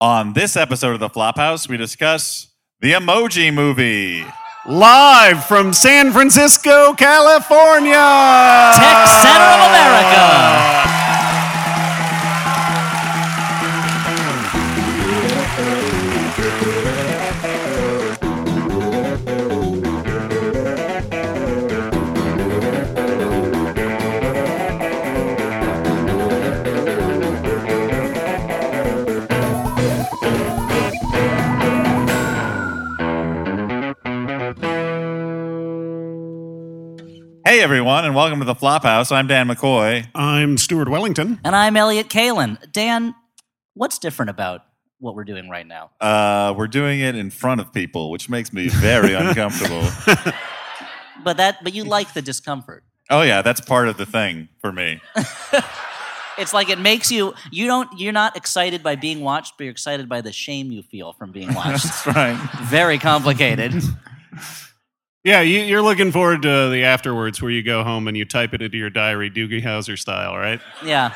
On this episode of the Flophouse, we discuss the Emoji Movie. Live from San Francisco, California. Tech Center of America. Everyone, and welcome to the Flophouse. I'm Dan McCoy. I'm Stuart Wellington. And I'm Elliott Kalan. Dan, what's different about what we're doing right now? Uh, we're doing it in front of people, which makes me very uncomfortable. But that but you like the discomfort. Oh, yeah, that's part of the thing for me. It's like it makes you you don't you're not excited by being watched, but you're excited by the shame you feel from being watched. That's right. Very complicated. Yeah, you, you're looking forward to the afterwards where you go home and you type it into your diary, Doogie Howser style, right? Yeah.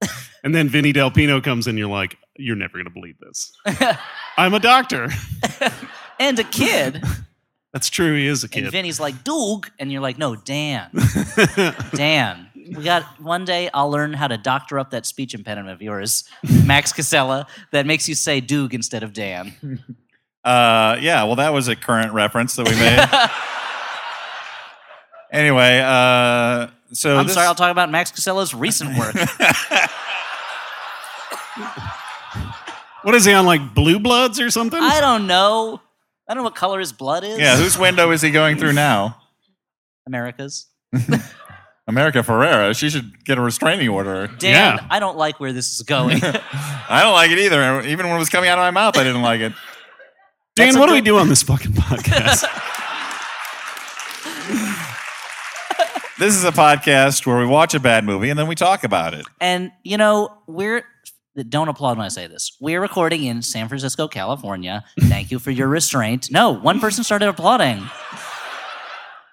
And then Vinnie Delpino comes in, you're like, you're never going to believe this. I'm a doctor. And a kid. That's true, he is a And kid. Vinny's like, Doog. And you're like, no, Dan. Dan. We got one day I'll learn how to doctor up that speech impediment of yours, Max Casella, that makes you say Doog instead of Dan. Uh, yeah, well, that was a current reference that we made. anyway, uh, so I'm this- sorry, I'll talk about Max Casella's recent work. what is he on, like Blue Bloods or something? I don't know. I don't know what color his blood is. yeah, whose window is he going through now? America's. America Ferrera. She should get a restraining order. Dan, Yeah. I don't like where this is going. I don't like it either. Even when it was coming out of my mouth, I didn't like it. Dan, That's a what do we do on this fucking podcast? This is a podcast where we watch a bad movie and then we talk about it. and, you know, we're. Don't applaud when I say this. We're recording in San Francisco, California. Thank you for your restraint. No, one person started applauding.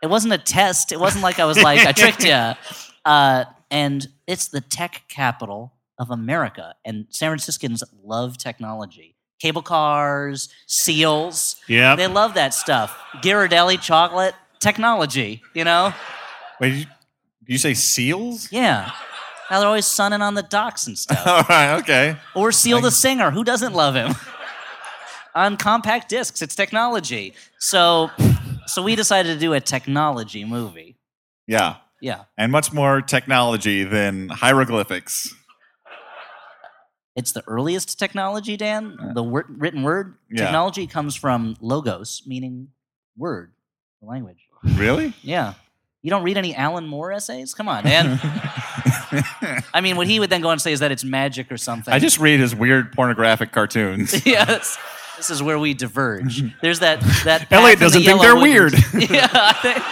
It wasn't a test. It wasn't like I was like, I tricked you. Uh, and it's the tech capital of America. And San Franciscans love technology. Cable cars, seals. yeah. They love that stuff. Ghirardelli chocolate, technology, you know? Wait, you, you say seals? Yeah. Now they're always sunning on the docks and stuff. All right, okay. Or Seal the Singer. Who doesn't love him? on compact discs, it's technology. So, so we decided to do a technology movie. Yeah. Yeah. And much more technology than hieroglyphics. It's the earliest technology, Dan. The wor- written word Yeah. technology comes from logos, meaning word, the language. Really? Yeah. You don't read any Alan Moore essays? Come on, man. I mean, what he would then go on and say is that it's magic or something. I just read his weird pornographic cartoons. yes. This is where we diverge. There's that that. path Elliott in the doesn't think yellow they're weird. yeah. I think-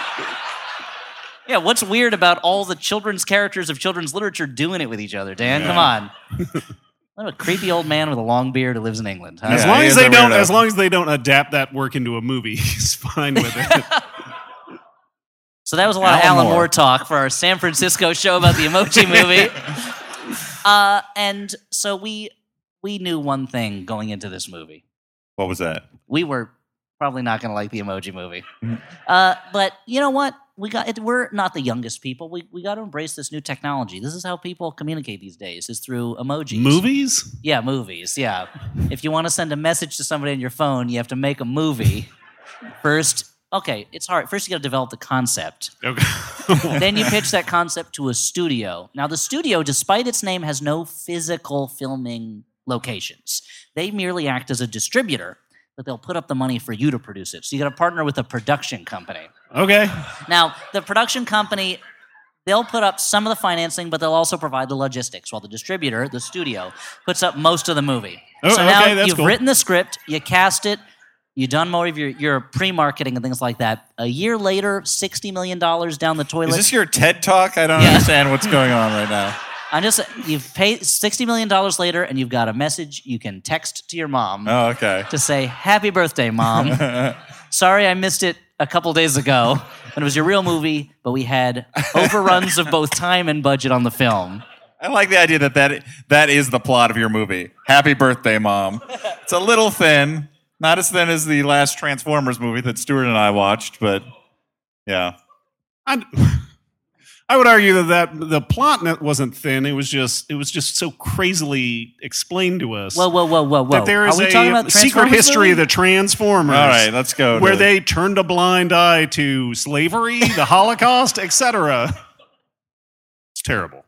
yeah. What's weird about all the children's characters of children's literature doing it with each other? Dan, come on. What a creepy old man with a long beard who lives in England. huh? As Yeah, long he as is a they don't, weirdo. as long as they don't adapt that work into a movie, he's fine with it. So that was a lot of Alan Alan Moore. Moore talk for our San Francisco show about the Emoji Movie. Uh, and so we we knew one thing going into this movie. What was that? we were probably not going to like the emoji movie. Mhm. Uh, but you know what? We got it, we're not the youngest people. We we got to embrace this new technology. This is how people communicate these days is through emojis. Movies? Yeah, movies. Yeah. if you want to send a message to somebody on your phone, you have to make a movie first. Okay, it's hard. First, you got to develop the concept. Okay. then you pitch that concept to a studio. Now, the studio, despite its name, has no physical filming locations. They merely act as a distributor, but they'll put up the money for you to produce it. So you got to partner with a production company. okay. Now, the production company, they'll put up some of the financing, but they'll also provide the logistics, while the distributor, the studio, puts up most of the movie. Oh, so now okay, you've cool. written the script, you cast it, you've done more of your, your pre-marketing and things like that. A year later, $60 million down the toilet. Is this your TED talk? I don't Yeah. understand what's going on right now. I'm just you've paid sixty million dollars later, and you've got a message you can text to your mom Oh, okay. to say "Happy birthday, mom." Sorry, I missed it a couple days ago when it was your real movie, but we had overruns of both time and budget on the film. I like the idea that, that that is the plot of your movie. Happy birthday, mom. It's a little thin, not as thin as the last Transformers movie that Stuart and I watched, but yeah. I, I would argue that, that the plot net wasn't thin. It was just it was just so crazily explained to us Whoa, whoa, whoa, whoa, whoa! that there is Are we talking a about secret history movie? of the Transformers. All right, let's go. where to- they turned a blind eye to slavery, the Holocaust, etc. It's terrible.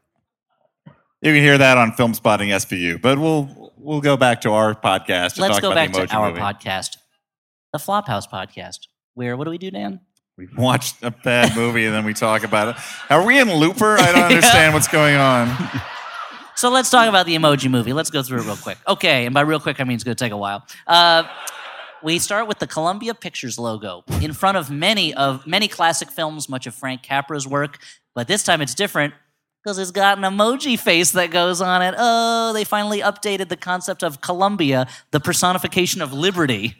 You can hear that on Filmspotting SVU, but we'll we'll go back to our podcast. To Let's talk go about back the to our movie. podcast, the Flophouse podcast. Where what do we do, Dan? We watch a bad movie and then we talk about it. Are we in Looper? I don't understand what's going on. So let's talk about the emoji movie. Let's go through it real quick. Okay, and by real quick, I mean it's going to take a while. Uh, we start with the Columbia Pictures logo in front of many of many classic films, much of Frank Capra's work, but this time it's different because it's got an emoji face that goes on it. Oh, they finally updated the concept of Columbia, the personification of liberty,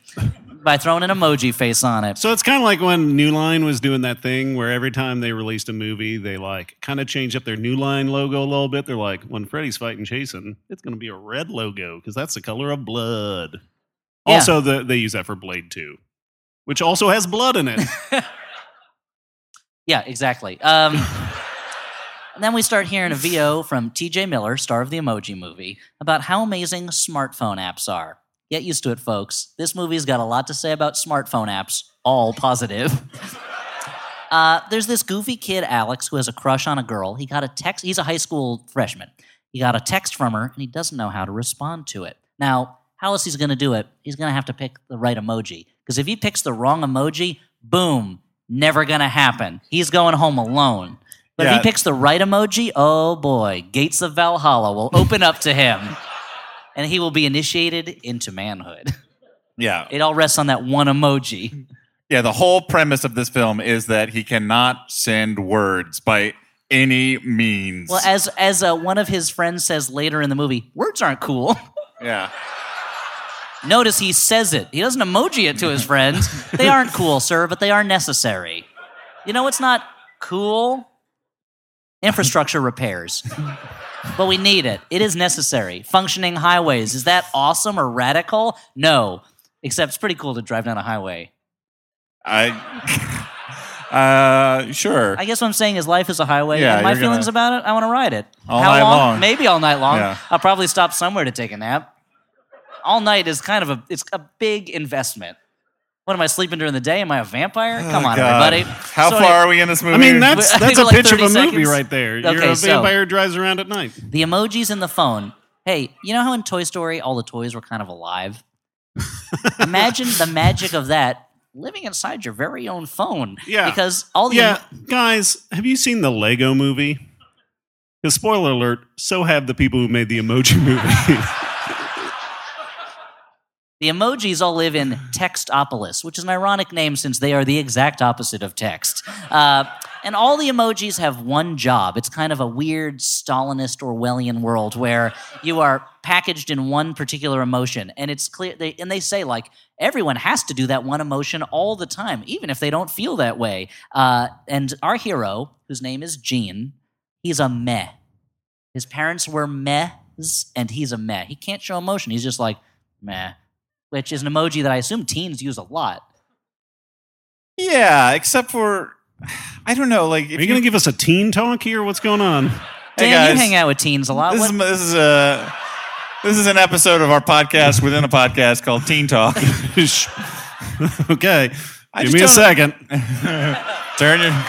by throwing an emoji face on it. So it's kind of like when New Line was doing that thing where every time they released a movie, they like kind of changed up their New Line logo a little bit. They're like, when Freddy's fighting Jason, it's going to be a red logo because that's the color of blood. Yeah. Also, the, they use that for Blade 2, which also has blood in it. Yeah, exactly. Um, and then we start hearing a VO from TJ Miller, star of the Emoji Movie, about how amazing smartphone apps are. Get used to it, folks. This movie's got a lot to say about smartphone apps, all positive. Uh, there's this goofy kid, Alex, who has a crush on a girl. He got a text, he's a high school freshman. He got a text from her, and he doesn't know how to respond to it. Now, how else he's going to do it? He's going to have to pick the right emoji. Because if he picks the wrong emoji, boom, never going to happen. He's going home alone. But if he picks the right emoji, oh boy, gates of Valhalla will open up to him. And he will be initiated into manhood. Yeah. It all rests on that one emoji. Yeah, the whole premise of this film is that he cannot send words by any means. Well, as as uh, one of his friends says later in the movie, words aren't cool. yeah. Notice he says it. He doesn't emoji it to his friends. They aren't cool, sir, but they are necessary. You know what's not cool? Infrastructure repairs. But we need it. It is necessary. Functioning highways. Is that awesome or radical? No. Except it's pretty cool to drive down a highway. I uh sure. I guess what I'm saying is life is a highway. Yeah, and my feelings gonna- about it, I want to ride it. All How night long? long. Maybe all night long. Yeah. I'll probably stop somewhere to take a nap. All night is kind of a it's a big investment. What am I sleeping during the day? Am I a vampire? Oh, Come on, Oh, God. everybody. How So far anyway, are we in this movie? I mean, that's I that's a like pitch of 30 a movie right there. You're a vampire who drives around at night. the emojis in the phone. Hey, you know how in Toy Story all the toys were kind of alive? Imagine the magic of that living inside your very own phone. Yeah. Because all the Yeah, guys, have you seen the Lego movie? Because spoiler alert, so have the people who made the Emoji movie. The emojis all live in Textopolis, which is an ironic name since they are the exact opposite of text. Uh, and all the emojis have one job. It's kind of a weird Stalinist Orwellian world where you are packaged in one particular emotion, and it's clear. They, and they say like everyone has to do that one emotion all the time, even if they don't feel that way. Uh, and our hero, whose name is Gene, he's a meh. His parents were mehs, and he's a meh. He can't show emotion. He's just like meh which is an emoji that I assume teens use a lot. yeah, except for I don't know, like if Are you going to give us a teen talk here? What's going on? Hey, Dan, you hang out with teens a lot. this What- is this is a this is an episode of our podcast within a podcast called Teen Talk. okay. I Give me a second. Turn your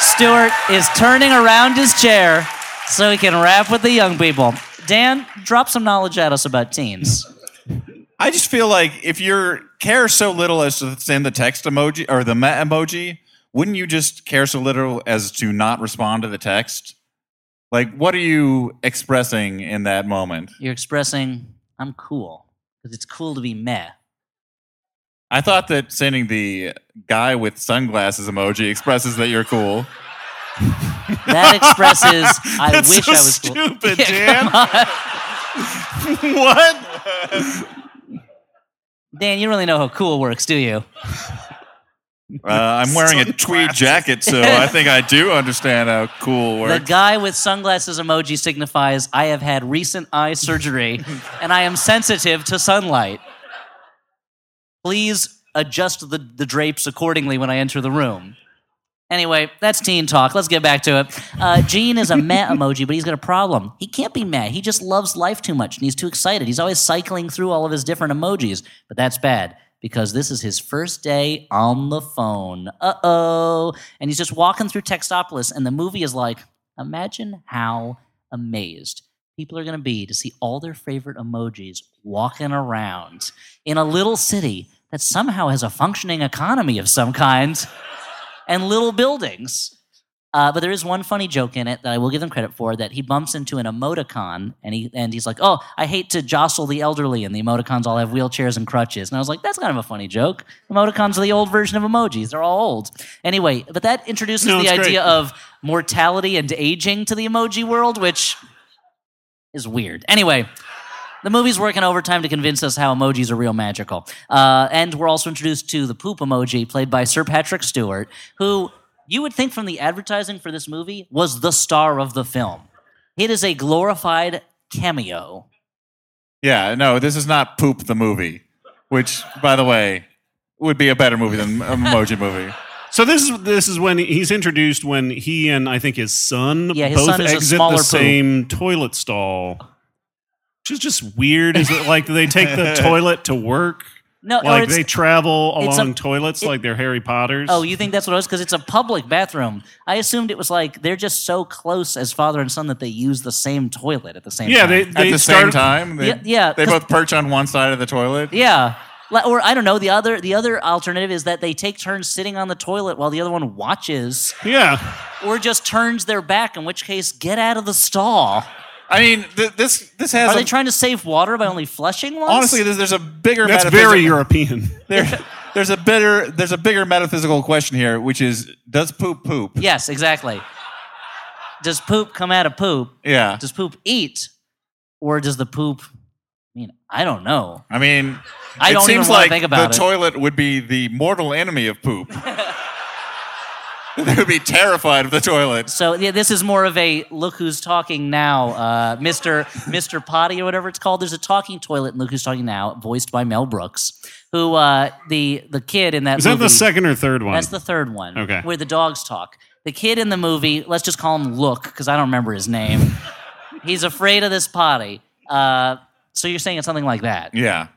Stuart is turning around his chair so he can rap with the young people. Dan, drop some knowledge at us about teens. I just feel like if you care so little as to send the text emoji or the meh emoji, wouldn't you just care so little as to not respond to the text? Like, what are you expressing in that moment? You're expressing, I'm cool, because it's cool to be meh. I thought that sending the guy with sunglasses emoji expresses that you're cool. That expresses, I That's wish so I was cool. stupid, Dan. what? Dan, you don't really know how cool works, do you? Uh, I'm wearing a tweed jacket, so I think I do understand how cool works. The guy with sunglasses emoji signifies I have had recent eye surgery and I am sensitive to sunlight. Please adjust the, the drapes accordingly when I enter the room. Anyway, that's teen talk. Let's get back to it. Uh, Gene is a meh emoji, but he's got a problem. He can't be meh. He just loves life too much and he's too excited. He's always cycling through all of his different emojis, but that's bad because this is his first day on the phone. Uh oh. And he's just walking through Textopolis, and the movie is like, imagine how amazed people are going to be to see all their favorite emojis walking around in a little city that somehow has a functioning economy of some kind and little buildings. Uh, but there is one funny joke in it that I will give them credit for that he bumps into an emoticon and he and he's like, "Oh, I hate to jostle the elderly," and the emoticons all have wheelchairs and crutches. And I was like, "That's kind of a funny joke." Emoticons are the old version of emojis; they're all old. Anyway, but that introduces No, the great. idea of mortality and aging to the emoji world, which is weird. Anyway. The movie's working overtime to convince us how emojis are real magical. Uh, and we're also introduced to the poop emoji, played by Sir Patrick Stewart, who you would think from the advertising for this movie was the star of the film. It is a glorified cameo. yeah, no, this is not Poop the movie, which, by the way, would be a better movie than an emoji movie. So this is this is when he's introduced when he and I think his son Yeah, his both son is a exit smaller the poop. same toilet stall. Which is just weird. Is it like do they take the toilet to work? No, Like they travel it's a- along toilets it- like they're Harry Potters? oh, you think that's what it was? Because it's a public bathroom. I assumed it was like they're just so close as father and son that they use the same toilet at the same yeah, time. they At they the start, same time, they, Yeah, yeah, they 'cause- both perch on one side of the toilet. Yeah. Or I don't know. The other the other alternative is that they take turns sitting on the toilet while the other one watches, Yeah, or just turns their back. In which case, get out of the stall. I mean, th- this this has Are a, they trying to save water by only flushing once? honestly. There's, there's a bigger. that's very European. There, there's a bigger there's a bigger metaphysical question here, which is does poop poop? yes, exactly. Does poop come out of poop? Yeah. Does poop eat, or does the poop? I mean, I don't know. I mean, I it don't even seems wanna like think about the it. toilet would be the mortal enemy of poop. they would be terrified of the toilet. So yeah, this is more of a look who's talking now, uh, Mister Mister Potty or whatever it's called. There's a talking toilet in Look Who's Talking Now, voiced by Mel Brooks, who uh, the the kid in that Is that movie. the second or third one? That's the third one. Okay. Where the dogs talk. The kid in the movie, let's just call him Look, because I don't remember his name. He's afraid of this potty. Uh, so you're saying it's something like that. Yeah.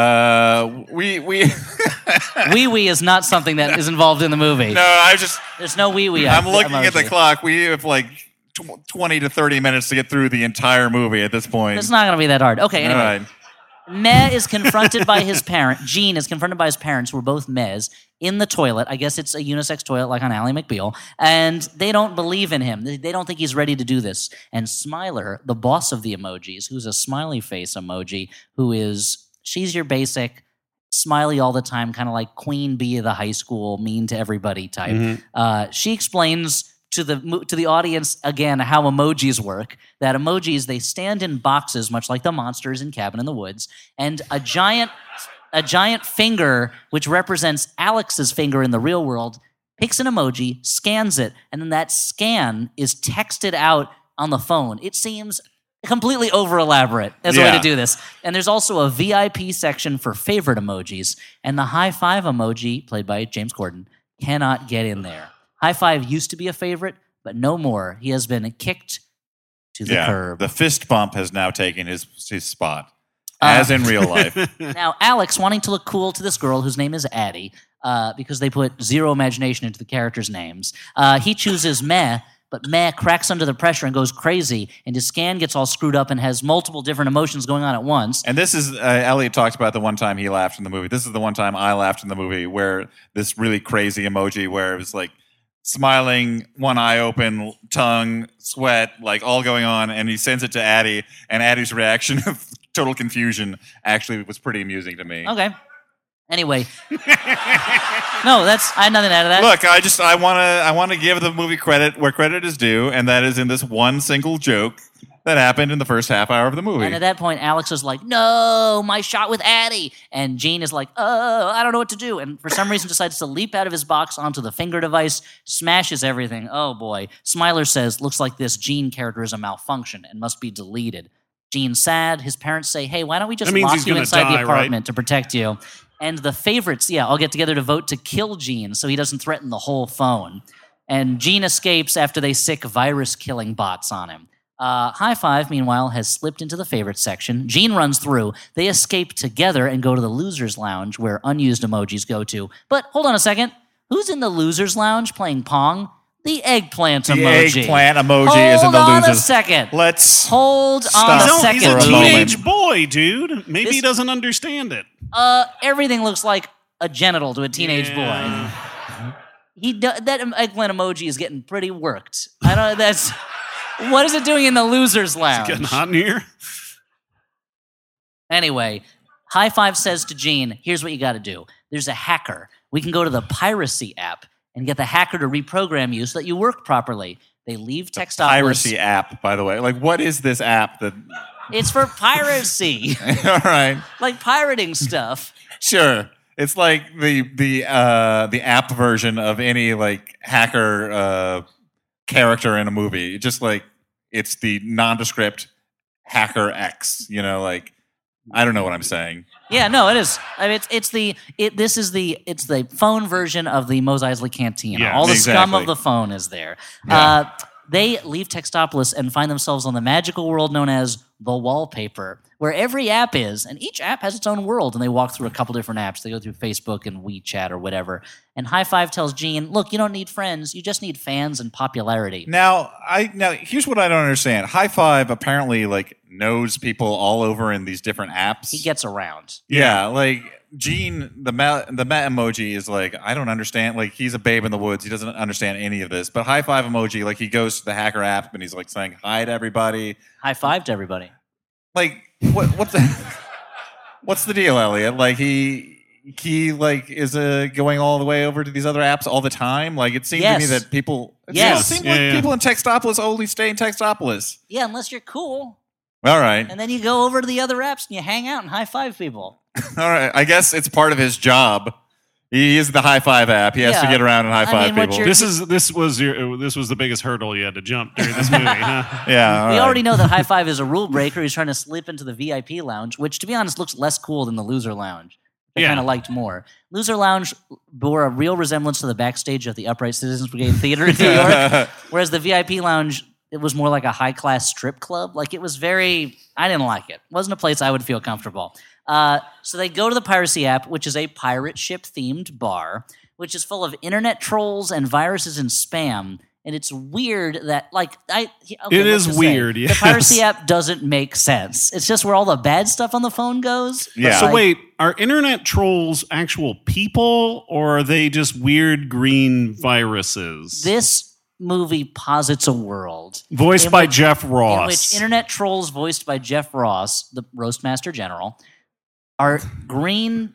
Uh, we we. Wee wee is not something that is involved in the movie. no, I just There's no wee wee. I'm looking at the clock. We have like tw- 20 to 30 minutes to get through the entire movie at this point. It's not going to be that hard. Okay, All anyway. right. Meh is confronted by his parent. Gene is confronted by his parents, who are both Mehs, in the toilet. I guess it's a unisex toilet, like on Ally McBeal. And they don't believe in him. They don't think he's ready to do this. And Smiler, the boss of the emojis, who's a smiley face emoji, who is, she's your basic smiley all the time, kind of like queen bee of the high school, mean to everybody type. Mhm. Uh, she explains to the to the audience again how emojis work. That emojis they stand in boxes, much like the monsters in Cabin in the Woods, and a giant a giant finger, which represents Alex's finger in the real world, picks an emoji, scans it, and then that scan is texted out on the phone. It seems completely over elaborate as a way to do this. And there's also a VIP section for favorite emojis, and the high five emoji, played by James Corden, cannot get in there. High five used to be a favorite, but no more. He has been kicked to the yeah. curb. The fist bump has now taken his, his spot, Uh, as in real life. Now, Alex, wanting to look cool to this girl whose name is Addie, uh, because they put zero imagination into the characters' names, uh, he chooses Meh, but Meh cracks under the pressure and goes crazy, and his scan gets all screwed up and has multiple different emotions going on at once. And this is uh, Elliott talked about the one time he laughed in the movie. This is the one time I laughed in the movie where this really crazy emoji where it was like smiling, one eye open, tongue, sweat, like all going on, and he sends it to Addie, and Addie's reaction of total confusion actually was pretty amusing to me. Okay. Anyway. no, that's, I had nothing out of that. Look, I just I want to I want to give the movie credit where credit is due, and that is in this one single joke that happened in the first half hour of the movie. And at that point, Alex is like, "No, my shot with Addie," and Gene is like, "Oh, I don't know what to do," and for some reason decides to leap out of his box onto the finger device, smashes everything. Oh boy! Smiler says, "Looks like this Gene character is a malfunction and must be deleted." Gene's sad. His parents say, "Hey, why don't we just That means lock he's you gonna inside die, the right? apartment to protect you?" And the favorites, yeah, all get together to vote to kill Gene so he doesn't threaten the whole phone. And Gene escapes after they sick virus killing bots on him. Uh, High Five, meanwhile, has slipped into the favorites section. Gene runs through. They escape together and go to the Losers Lounge, where unused emojis go to. But hold on a second. Who's in the Losers Lounge playing Pong? The eggplant the emoji. eggplant emoji Hold is in the on a losers. second. Let's Hold on a He's, a- second. he's a For a Gene. teenage boy, dude. Maybe This- he doesn't understand it. Uh, everything looks like a genital to a teenage boy. Yeah. He do, that eggplant emoji is getting pretty worked. I don't. That's what is it doing in the Losers Lounge? Getting hot in here. Anyway, High Five says to Gene, here's what you got to do. There's a hacker. We can go to the piracy app and get the hacker to reprogram you so that you work properly. They leave Textopolis. piracy app, by the way. Like, what is this app that? It's for piracy, All right, like pirating stuff. sure. It's like the the uh, the app version of any like hacker uh, character in a movie. Just like it's the nondescript hacker X. You know, like I don't know what I'm saying. Yeah, no, it is. I mean, it's it's the it. This is the it's the phone version of the Mos Eisley Cantina. Yeah, All the scum of the phone is there. Yeah. Uh, they leave Textopolis and find themselves on the magical world known as the wallpaper, where every app is, and each app has its own world. And they walk through a couple different apps. They go through Facebook and WeChat or whatever. And High Five tells Gene, "Look, you don't need friends. You just need fans and popularity." Now, I now here's what I don't understand. High Five apparently like knows people all over in these different apps. He gets around. Yeah, like Gene, the Meh, the Meh emoji is like I don't understand. Like he's a babe in the woods. He doesn't understand any of this. But high five emoji, like he goes to the hacker app and he's like saying hi to everybody. High five to everybody. Like what? What's the what's the deal, Elliott? Like he he like is uh, going all the way over to these other apps all the time. Like it seems to me that people. It Yes. seems Yeah, like yeah. people in Textopolis only stay in Textopolis. Yeah, unless you're cool, All right, and then you go over to the other apps and you hang out and high five people. all right. I guess it's part of his job. He is the high five app. He has to get around and high I five mean, what people. you're- This is this was your this was the biggest hurdle you had to jump during this movie, huh? Yeah, all we right. already know that High Five is a rule breaker. He's trying to slip into the VIP lounge, which, to be honest, looks less cool than the Loser Lounge. I Yeah. kind of liked more. Loser Lounge bore a real resemblance to the backstage of the Upright Citizens Brigade Theater in New York, whereas the VIP Lounge it was more like a high class strip club. Like it was very, I didn't like it. wasn't a place I would feel comfortable. Uh, so they go to the Piracy app, which is a pirate ship themed bar, which is full of internet trolls and viruses and spam. And it's weird that, like, I. Okay, It is weird, The. Piracy app doesn't make sense. It's just where all the bad stuff on the phone goes. Yeah. So like, wait, are internet trolls actual people or are they just weird green viruses? This movie posits a world Voiced by which- Jeff in Ross. which internet trolls voiced by Jeff Ross, the Roastmaster General, are green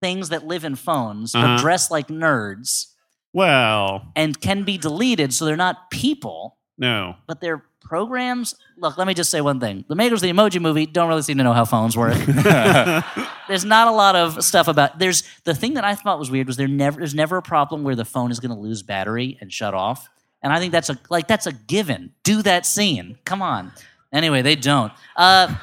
things that live in phones but Uh-huh. dress like nerds well, and can be deleted, so they're not people, no. but they're programs. Look, let me just say one thing: the makers of the Emoji Movie don't really seem to know how phones work. there's not a lot of stuff about. There's the thing that I thought was weird was there never there's never a problem where the phone is going to lose battery and shut off, and I think that's a like that's a given. Do that scene. Come on. Anyway, they don't. Uh,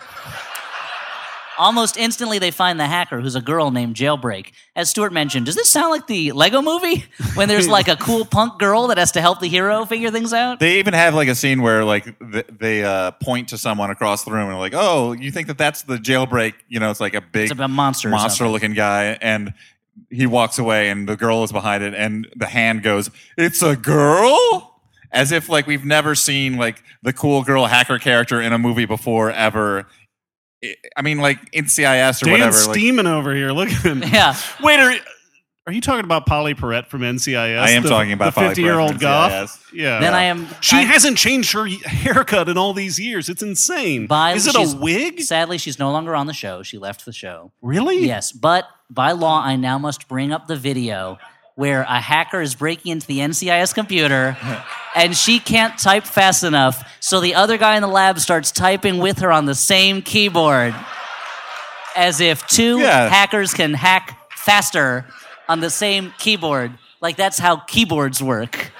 Almost instantly, they find the hacker, who's a girl named Jailbreak. As Stuart mentioned, does this sound like the Lego movie when there's like a cool punk girl that has to help the hero figure things out? They even have like a scene where like th- they uh, point to someone across the room and like, "Oh, you think that that's the jailbreak?" You know, it's like a big a monster. or something. monster-looking guy, and he walks away, and the girl is behind it, and the hand goes, "It's a girl." As if like we've never seen like the cool girl hacker character in a movie before ever. I- I mean, like in CIS or Dan's whatever. like- steaming over here. Look at him. Yeah. Wait, are, are you talking about Pauley Perrette from NCIS? I am the, talking about the Pauley Perrette 50 year old from goth. NCIS. Yeah. Then I am. She I- hasn't changed her haircut in all these years. It's insane. By- Is it a wig? Sadly, she's no longer on the show. She left the show. Really? Yes, but by law, I now must bring up the video where a hacker is breaking into the NCIS computer and she can't type fast enough, so the other guy in the lab starts typing with her on the same keyboard. As if two Yeah. hackers can hack faster on the same keyboard. Like that's how keyboards work.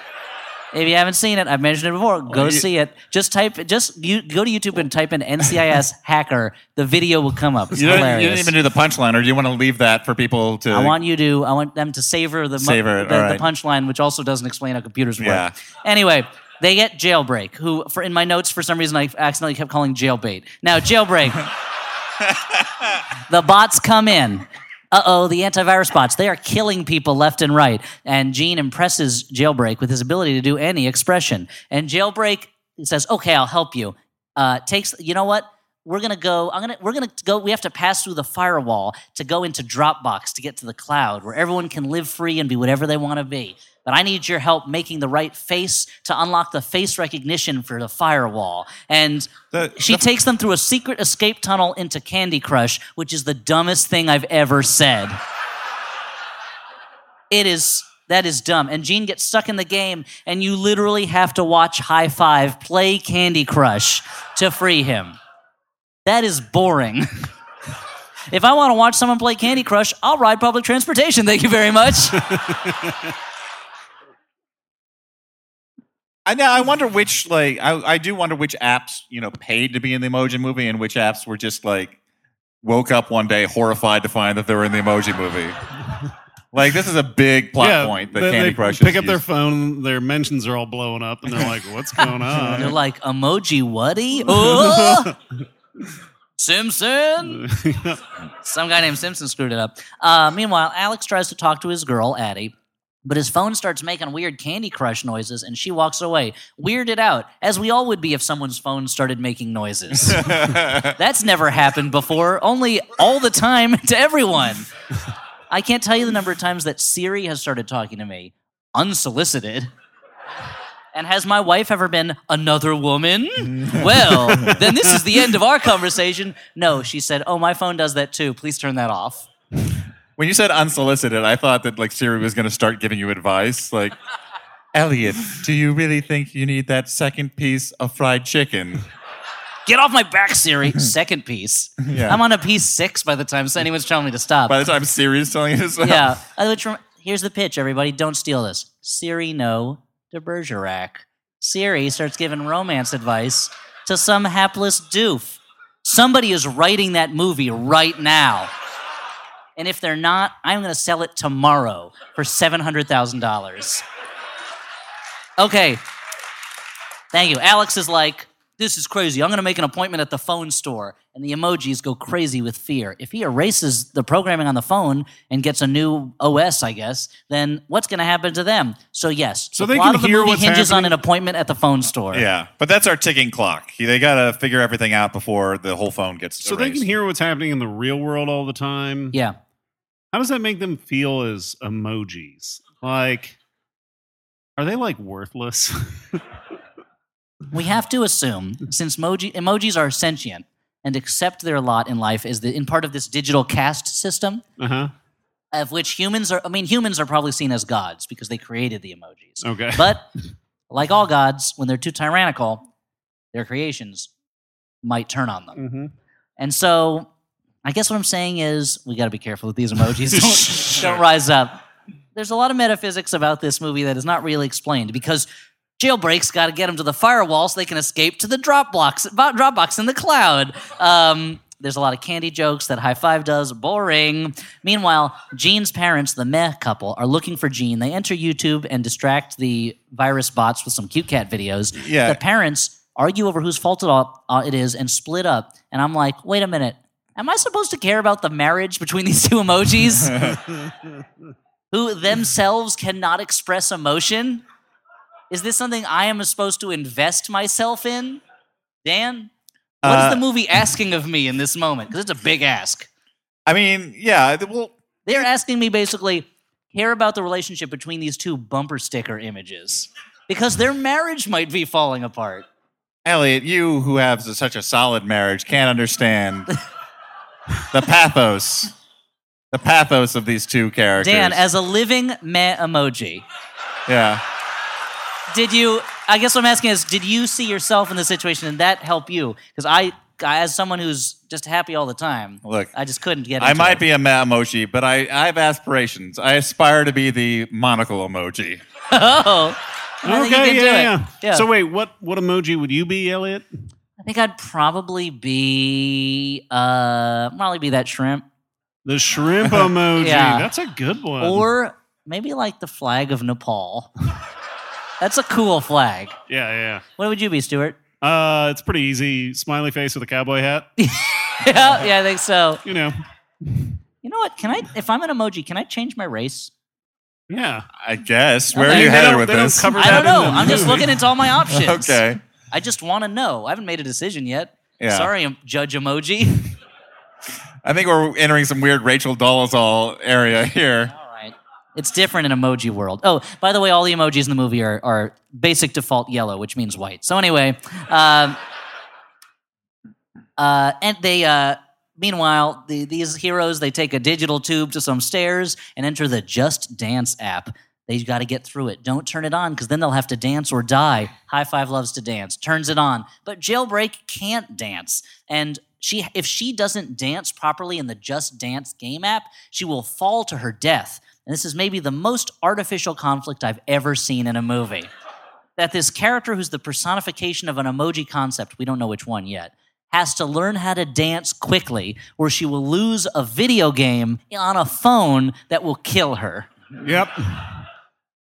If you haven't seen it, I've mentioned it before. Go see it. Just type. Just you go to YouTube and type in NCIS hacker. The video will come up. It's You, don't, hilarious. you didn't even do the punchline, or do you want to leave that for people to? I want you to. I want them to savor the Savor the, all the punchline, which also doesn't explain how computers work. Yeah. Anyway, they get jailbreak. Who, for in my notes, for some reason, I accidentally kept calling jailbait. Now jailbreak. the bots come in. Uh oh, the antivirus bots. They are killing people left and right. And Gene impresses Jailbreak with his ability to do any expression. And Jailbreak says, okay, I'll help you. Uh, takes, you know what? We're gonna go. I'm gonna. We're gonna go. We have to pass through the firewall to go into Dropbox to get to the cloud, where everyone can live free and be whatever they want to be. But I need your help making the right face to unlock the face recognition for the firewall. And The- she the- takes them through a secret escape tunnel into Candy Crush, which is the dumbest thing I've ever said. It is that is dumb. And Gene gets stuck in the game, and you literally have to watch High Five play Candy Crush to free him. That is boring. if I want to watch someone play Candy Crush, I'll ride public transportation. Thank you very much. I know. I wonder which, like, I, I do wonder which apps, you know, paid to be in the Emoji Movie, and which apps were just like woke up one day horrified to find that they were in the Emoji Movie. like, this is a big plot point that they, Candy they Crush pick is up their phone, their mentions are all blowing up, and they're like, "What's going on?" They're like emoji whatty? Oh! Simpson. Some guy named Simpson screwed it up. Uh, meanwhile, Alex tries to talk to his girl, Addie, but his phone starts making weird Candy Crush noises and she walks away, weirded out, as we all would be if someone's phone started making noises. That's never happened before, only all the time to everyone. I can't tell you the number of times that Siri has started talking to me unsolicited. And has my wife ever been another woman? well, then this is the end of our conversation. No, she said, Oh, my phone does that too. Please turn that off. When you said unsolicited, I thought that like Siri was going to start giving you advice, like. Elliott, do you really think you need that second piece of fried chicken? Get off my back, Siri. Second piece. Yeah. I'm on a piece six by the time anyone's telling me to stop. By the time Siri's telling you to stop. yeah. Uh, which rem- here's the pitch, everybody. Don't steal this. Siri, no to Bergerac. Siri starts giving romance advice to some hapless doof. Somebody is writing that movie right now. And if they're not, I'm going to sell it tomorrow for $700,000. Okay. Thank you. Alex is like, this is crazy. I'm going to make an appointment at the phone store. And the emojis go crazy with fear. If he erases the programming on the phone and gets a new OS, I guess, then what's going to happen to them? So, yes. So the they plot can of the hear movie what's hinges on an appointment at the phone store. Yeah, but that's our ticking clock. They got to figure everything out before the whole phone gets So they can hear what's happening in the real world all the time. Yeah. How does that make them feel as emojis? Like, are they like worthless? We have to assume, since emoji, emojis are sentient and accept their lot in life as the, in part of this digital caste system, uh huh. of which humans are, I mean, humans are probably seen as gods because they created the emojis. Okay. But like all gods, when they're too tyrannical, their creations might turn on them. hmm And so I guess what I'm saying is we got to be careful with these emojis. don't, don't rise up. There's a lot of metaphysics about this movie that is not really explained because jailbreaks got to get them to the firewall so they can escape to the Dropbox, Dropbox in the cloud. Um, there's a lot of candy jokes that High Five does. Boring. Meanwhile, Gene's parents, the meh couple, are looking for Gene. They enter YouTube and distract the virus bots with some cute cat videos. Yeah. The parents argue over whose fault it, all, uh, it is and split up. And I'm like, wait a minute. Am I supposed to care about the marriage between these two emojis? who themselves cannot express emotion? Is this something I am supposed to invest myself in? Dan? What is Uh, the movie asking of me in this moment? Because it's a big ask. I mean, yeah. Well, They're asking me basically, care about the relationship between these two bumper sticker images. Because their marriage might be falling apart. Elliott, you who have such a solid marriage can't understand the pathos the pathos of these two characters. Dan, as a living meh emoji, yeah. Did you? I guess what I'm asking is, did you see yourself in the situation and that help you? Because I, I, as someone who's just happy all the time, Look, I just couldn't get. I might it. be a meh emoji, but I, I have aspirations. I aspire to be the monocle emoji. Oh, I think you okay, can yeah, do it. yeah. Yeah. So wait, what what emoji would you be, Elliott? I think I'd probably be, uh, probably be that shrimp, The shrimp emoji. Yeah. That's a good one. or maybe like the flag of Nepal. That's a cool flag. yeah, yeah. What would you be, Stuart? Uh, it's pretty easy. Smiley face with a cowboy hat. yeah, yeah, I think so. You know. You know what? Can I, if I'm an emoji, can I change my race? Yeah. I guess. Where Okay. are you They headed don't- with they don't this? cover I that don't in know. the I'm just movie. looking into all my options. okay. I just want to know. I haven't made a decision yet. Yeah. Sorry, Judge Emoji. I think we're entering some weird Rachel Dolezal area here. It's different in emoji world. Oh, by the way, all the emojis in the movie are, are basic default yellow, which means white. So anyway, um, uh, and they uh, meanwhile the, these heroes they take a digital tube to some stairs and enter the Just Dance app. They've got to get through it. Don't turn it on because then they'll have to dance or die. High Five loves to dance, turns it on, but Jailbreak can't dance, and she if she doesn't dance properly in the Just Dance game app, she will fall to her death. And this is maybe the most artificial conflict I've ever seen in a movie. That this character, who's the personification of an emoji concept, we don't know which one yet, has to learn how to dance quickly, or she will lose a video game on a phone that will kill her. Yep.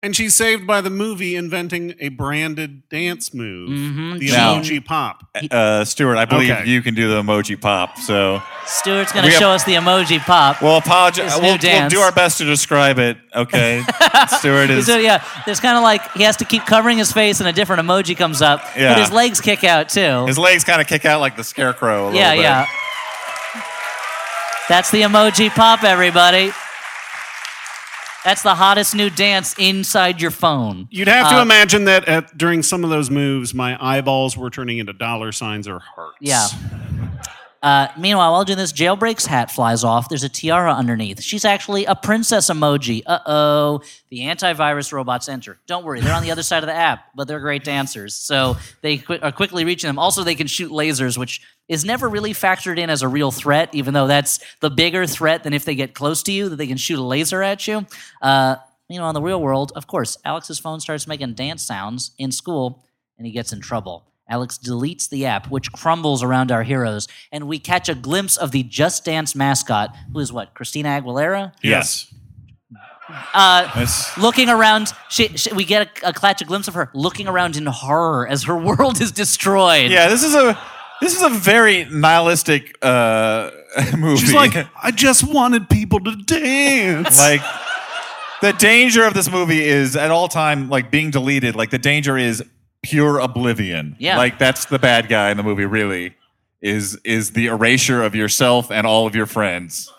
And she's saved by the movie inventing a branded dance move, Mhm, the Gene- emoji pop. Uh, Stuart, I believe Okay. you can do the emoji pop. So Stuart's going to We have- show us the emoji pop. we'll apologize. His new We'll, we'll do our best to describe it. Okay. Stuart is. So yeah, there's kind of like he has to keep covering his face, and a different emoji comes up. Yeah. But his legs kick out too. His legs kind of kick out like the scarecrow. A yeah, little bit. yeah. That's the emoji pop, everybody. That's the hottest new dance inside your phone. You'd have to Uh, imagine that at, during some of those moves, my eyeballs were turning into dollar signs or hearts. Yeah. Uh, meanwhile, while doing this, Jailbreak's hat flies off. There's a tiara underneath. She's actually a princess emoji. Uh oh. The antivirus robots enter. Don't worry, they're on the other side of the app, but they're great dancers. So they qu- are quickly reaching them. Also, they can shoot lasers, which is never really factored in as a real threat, even though that's the bigger threat than if they get close to you, that they can shoot a laser at you. Uh, you know, in the real world, of course, Alex's phone starts making dance sounds in school, and he gets in trouble. Alex deletes the app, which crumbles around our heroes, and we catch a glimpse of the Just Dance mascot, who is what, Christina Aguilera? Yes. Uh, It's- looking around, she, she, we get a, a catch a glimpse of her looking around in horror as her world is destroyed. yeah, this is a this is a very nihilistic uh, movie. She's like, I just wanted people to dance. like the danger of this movie is at all time like being deleted. Like the danger is pure oblivion. Yeah. like that's the bad guy in the movie. Really, is is the erasure of yourself and all of your friends.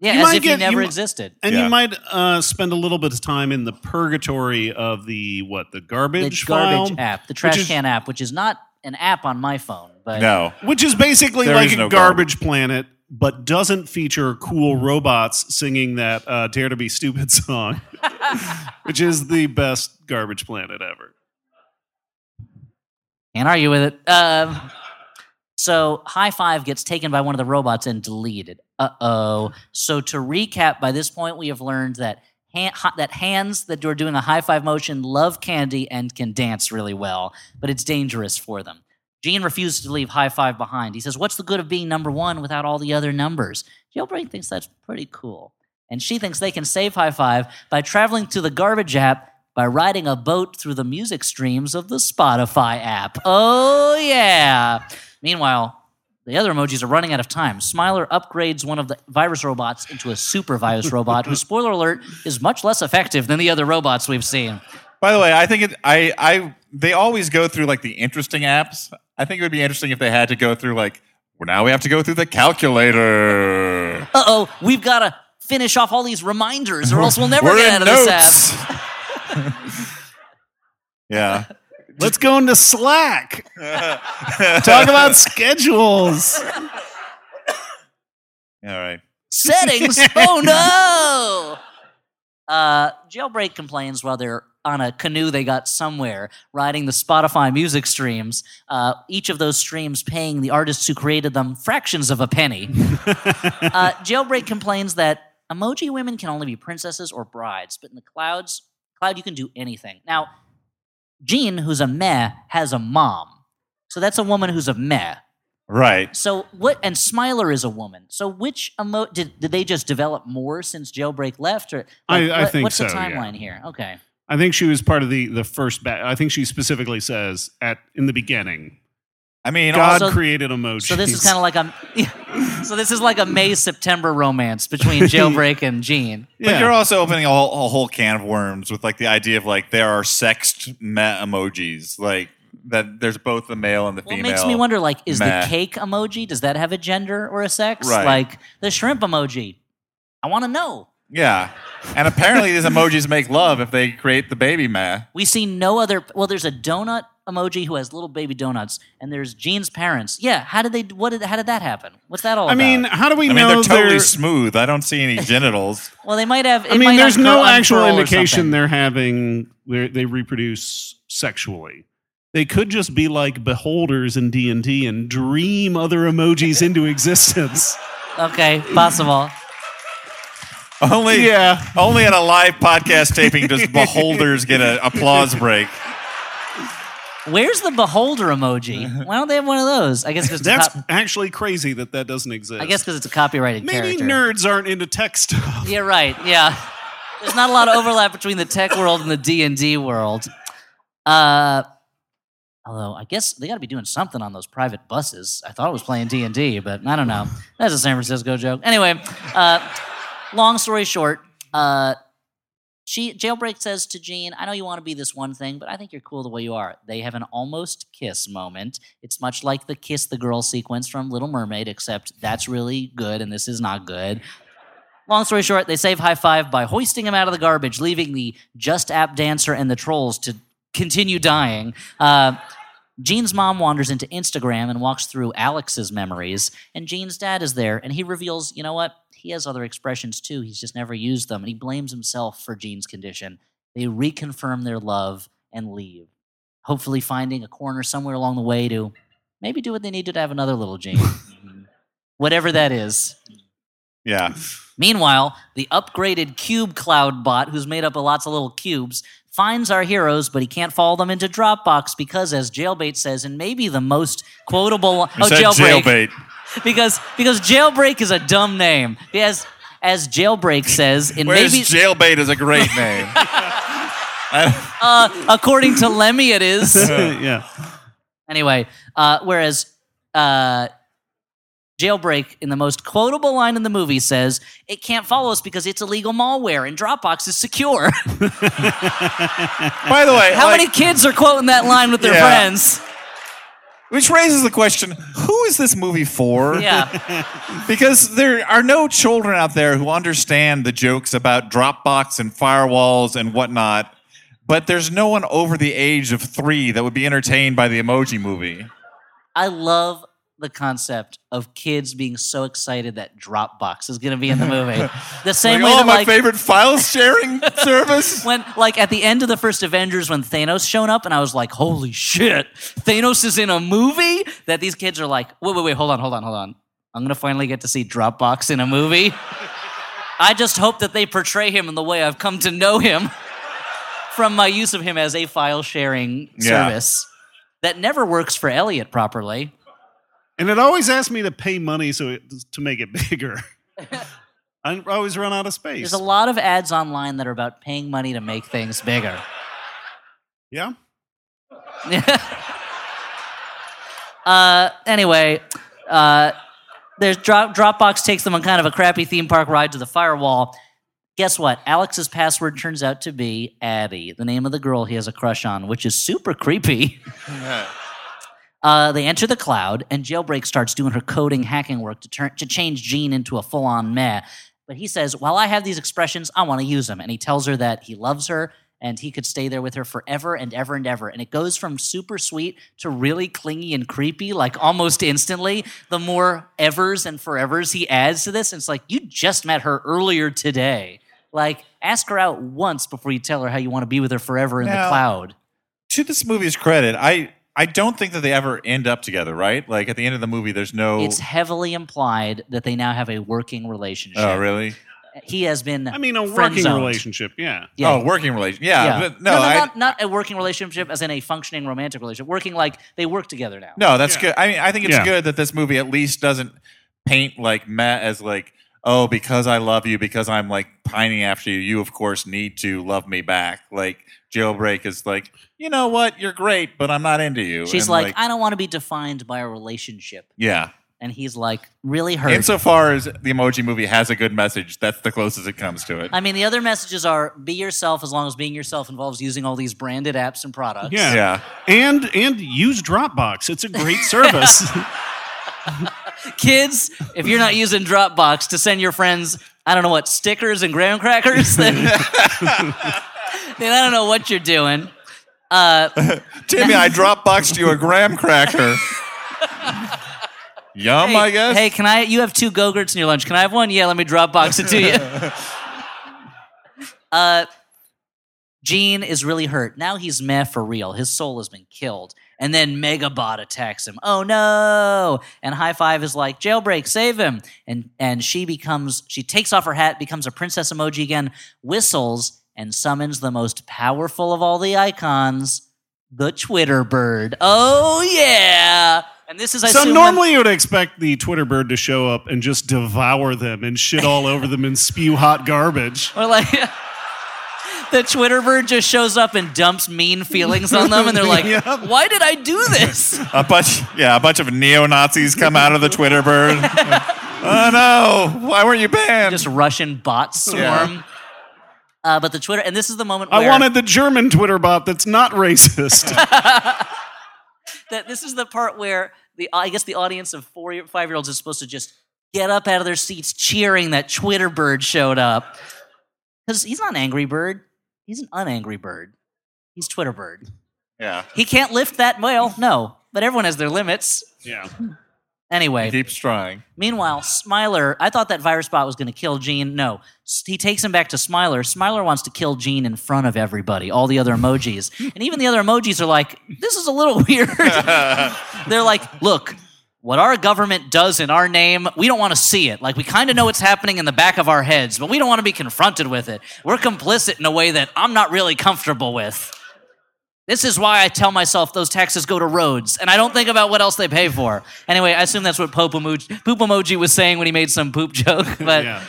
yeah, You as if get- you never you- existed. and Yeah. you might uh, spend a little bit of time in the purgatory of the what the The garbage garbage file, app, the trash is- can app, which is not an app on my phone, but No, which is basically There like is a no garbage planet, but doesn't feature cool robots singing that uh, "Dare to Be Stupid" song, which is the best garbage planet ever. Can't argue with it. Um, so High Five gets taken by one of the robots and deleted. Uh oh. So to recap, by this point we have learned that han- ha- that hands that are doing a high five motion love candy and can dance really well, but it's dangerous for them. Gene refuses to leave High Five behind. He says, "What's the good of being number one without all the other numbers?" Jailbreak thinks that's pretty cool, and she thinks they can save High Five by traveling to the garbage app by riding a boat through the music streams of the Spotify app. Oh, yeah. Meanwhile, the other emojis are running out of time. Smiler upgrades one of the virus robots into a super virus robot, who, spoiler alert, is much less effective than the other robots we've seen. By the way, I think it. I. I. They always go through like the interesting apps. I think it would be interesting if they had to go through like. Well, now we have to go through the calculator. Uh oh, we've got to finish off all these reminders, or else we'll never get out of this app. notes. yeah. Let's go into Slack. Talk about schedules. All right. Settings. oh no. Uh, Jailbreak complains while they're on a canoe they got somewhere, riding the Spotify music streams. Uh, each of those streams paying the artists who created them fractions of a penny. uh, Jailbreak complains that emoji women can only be princesses or brides, but in the clouds, cloud you can do anything. Now, Gene, who's a meh, has a mom, so that's a woman who's a meh. Right. So what? And Smiler is a woman. So which emo did did they just develop more since Jailbreak left, or I- I what- think what's the so, yeah. timeline here? Okay, I think she was part of the the first batch. I think she specifically says at in the beginning, I mean, God Also- created emojis. so this is kind of like a so this is like a May September romance between Jailbreak and Gene. But Yeah. you're also opening a whole, a whole can of worms with like the idea of like there are sexed meh emojis, like that. There's both the male and the Well, it female. makes me wonder, like, is meh. the cake emoji does that have a gender or a sex? Right. Like the shrimp emoji. I want to know. Yeah, and apparently these emojis make love if they create the baby meh. We see no other. Well, there's a donut emoji who has little baby donuts, and there's Gene's parents. Yeah, how did they? What did? How did that happen? What's that all about? I about? mean, how do we I mean, know they're totally they're- smooth. I don't see any genitals. well, they might have. it I mean, might there's no actual indication they're having they they reproduce sexually. They could just be like beholders in D and D and dream other emojis into existence. Okay, possible. Only, Yeah. only at a live podcast taping does beholders get an applause break. Where's the beholder emoji? Why don't they have one of those? I guess because That's actually crazy that that doesn't exist. I guess because it's a copyrighted maybe character. nerds aren't into tech stuff. Yeah, right. Yeah, there's not a lot of overlap between the tech world and the D and D world. Uh, although I guess they got to be doing something on those private buses. I thought it was playing D and D, but I don't know. That's a San Francisco joke. Anyway, uh, long story short, uh, she jailbreak says to Gene, "I know you want to be this one thing, but I think you're cool the way you are." They have an almost kiss moment. It's much like the kiss the girl sequence from Little Mermaid, except that's really good and this is not good. Long story short, they save high five by hoisting him out of the garbage, leaving the Just App dancer and the trolls to continue dying. Uh, Gene's mom wanders into Instagram and walks through Alex's memories, and Gene's dad is there, and he reveals, you know what? He has other expressions too. He's just never used them, and he blames himself for Gene's condition. They reconfirm their love and leave, hopefully finding a corner somewhere along the way to maybe do what they need to have another little Gene. Whatever that is. Yeah. Meanwhile, the upgraded cube cloud bot, who's made up of lots of little cubes, finds our heroes, but he can't follow them into Dropbox because, as Jailbait says, and maybe the most quotable oh jailbait. Because because Jailbreak is a dumb name. As as Jailbreak says, in Whereas maybe jailbait is a great name. uh, according to Lemmy, it is. yeah. Anyway, uh, whereas uh, Jailbreak, in the most quotable line in the movie, says, It can't follow us because it's illegal malware and Dropbox is secure. By the way, How like- many kids are quoting that line with their Yeah. friends? Which raises the question: Who is this movie for? Yeah. Because there are no children out there who understand the jokes about Dropbox and firewalls and whatnot. But there's no one over the age of three that would be entertained by the Emoji Movie. I love the concept of kids being so excited that Dropbox is going to be in the movie. The same like, way oh, that, my like, favorite file sharing service. when like at the end of the first Avengers when Thanos shown up and I was like, holy shit, Thanos is in a movie? That these kids are like, wait, wait, wait, hold on, hold on, hold on. I'm gonna finally get to see Dropbox in a movie. I just hope that they portray him in the way I've come to know him from my use of him as a file sharing Yeah. service that never works for Elliott properly. And it always asks me to pay money so it, to make it bigger. I always run out of space. There's a lot of ads online that are about paying money to make things bigger. yeah. uh, anyway, uh, there's drop, Dropbox takes them on kind of a crappy theme park ride to the firewall. Guess what? Alex's password turns out to be Addie, the name of the girl he has a crush on, which is super creepy. Uh, they enter the cloud, and Jailbreak starts doing her coding hacking work to turn to change Jean into a full-on meh. But he says, "While I have these expressions, I want to use them." And he tells her that he loves her and he could stay there with her forever and ever and ever. And it goes from super sweet to really clingy and creepy, like almost instantly. The more evers and forevers he adds to this, and it's like, you just met her earlier today. Like, ask her out once before you tell her how you want to be with her forever in the cloud. to this movie's credit, I I don't think that they ever end up together, right? Like at the end of the movie, there's no. It's heavily implied that they now have a working relationship. oh, really? He has been. I mean, a working friend-zoned. relationship. Yeah. Yeah. Oh, working relationship, Yeah, Yeah. but no, no, I, not, not a working relationship as in a functioning romantic relationship. Working like they work together now. no, that's Yeah. good. I mean, I think it's Yeah. good that this movie at least doesn't paint like Matt as like, oh, because I love you, because I'm like pining after you, you of course need to love me back. Like jailbreak is like, you know what, you're great, but I'm not into you. She's And, like, I don't want to be defined by a relationship. yeah. And he's like, really hurt. Insofar as the Emoji Movie has a good message, that's the closest it comes to it. I mean, the other messages are be yourself as long as being yourself involves using all these branded apps and products. Yeah. yeah. And and use Dropbox. It's a great service. Kids, if you're not using Dropbox to send your friends, I don't know what, stickers and graham crackers, then, then I don't know what you're doing. Uh, Timmy, I Dropboxed you a graham cracker. Yum, hey, I guess. Hey, can I? You have two Go-Gurts in your lunch. Can I have one? Yeah, let me Dropbox it to you. uh, Gene is really hurt. Now he's meh for real. His soul has been killed. And then Megabot attacks him. Oh no! And High Five is like, jailbreak, save him. And and she becomes she takes off her hat, becomes a princess emoji again, whistles, and summons the most powerful of all the icons, the Twitter bird. Oh yeah! And this is I so assume, normally you would expect the Twitter bird to show up and just devour them and shit all over them and spew hot garbage. Or like the Twitter bird just shows up and dumps mean feelings on them, and they're like, Yep. "Why did I do this?" A bunch, yeah, a bunch of neo Nazis come out of the Twitter bird. oh no! Why weren't you banned? just Russian bots swarm. Yeah. Uh, but the Twitter, and this is the moment where I wanted the German Twitter bot that's not racist. that this is the part where the I guess the audience of four, five year olds is supposed to just get up out of their seats cheering that Twitter bird showed up because he's not an angry bird. He's an unangry bird. He's Twitter bird. yeah, He can't lift that well, no. But everyone has their limits. yeah. Anyway, he keeps trying. Meanwhile, Smiler, I thought that virus bot was going to kill Gene. No, he takes him back to Smiler. Smiler wants to kill Gene in front of everybody, all the other emojis. And even the other emojis are like, this is a little weird. They're like, look, what our government does in our name, we don't want to see it. Like, we kind of know what's happening in the back of our heads, but we don't want to be confronted with it. We're complicit in a way that I'm not really comfortable with. This is why I tell myself those taxes go to roads, and I don't think about what else they pay for. Anyway, I assume that's what Pope Emoji, Poop Emoji was saying when he made some poop joke. But yeah.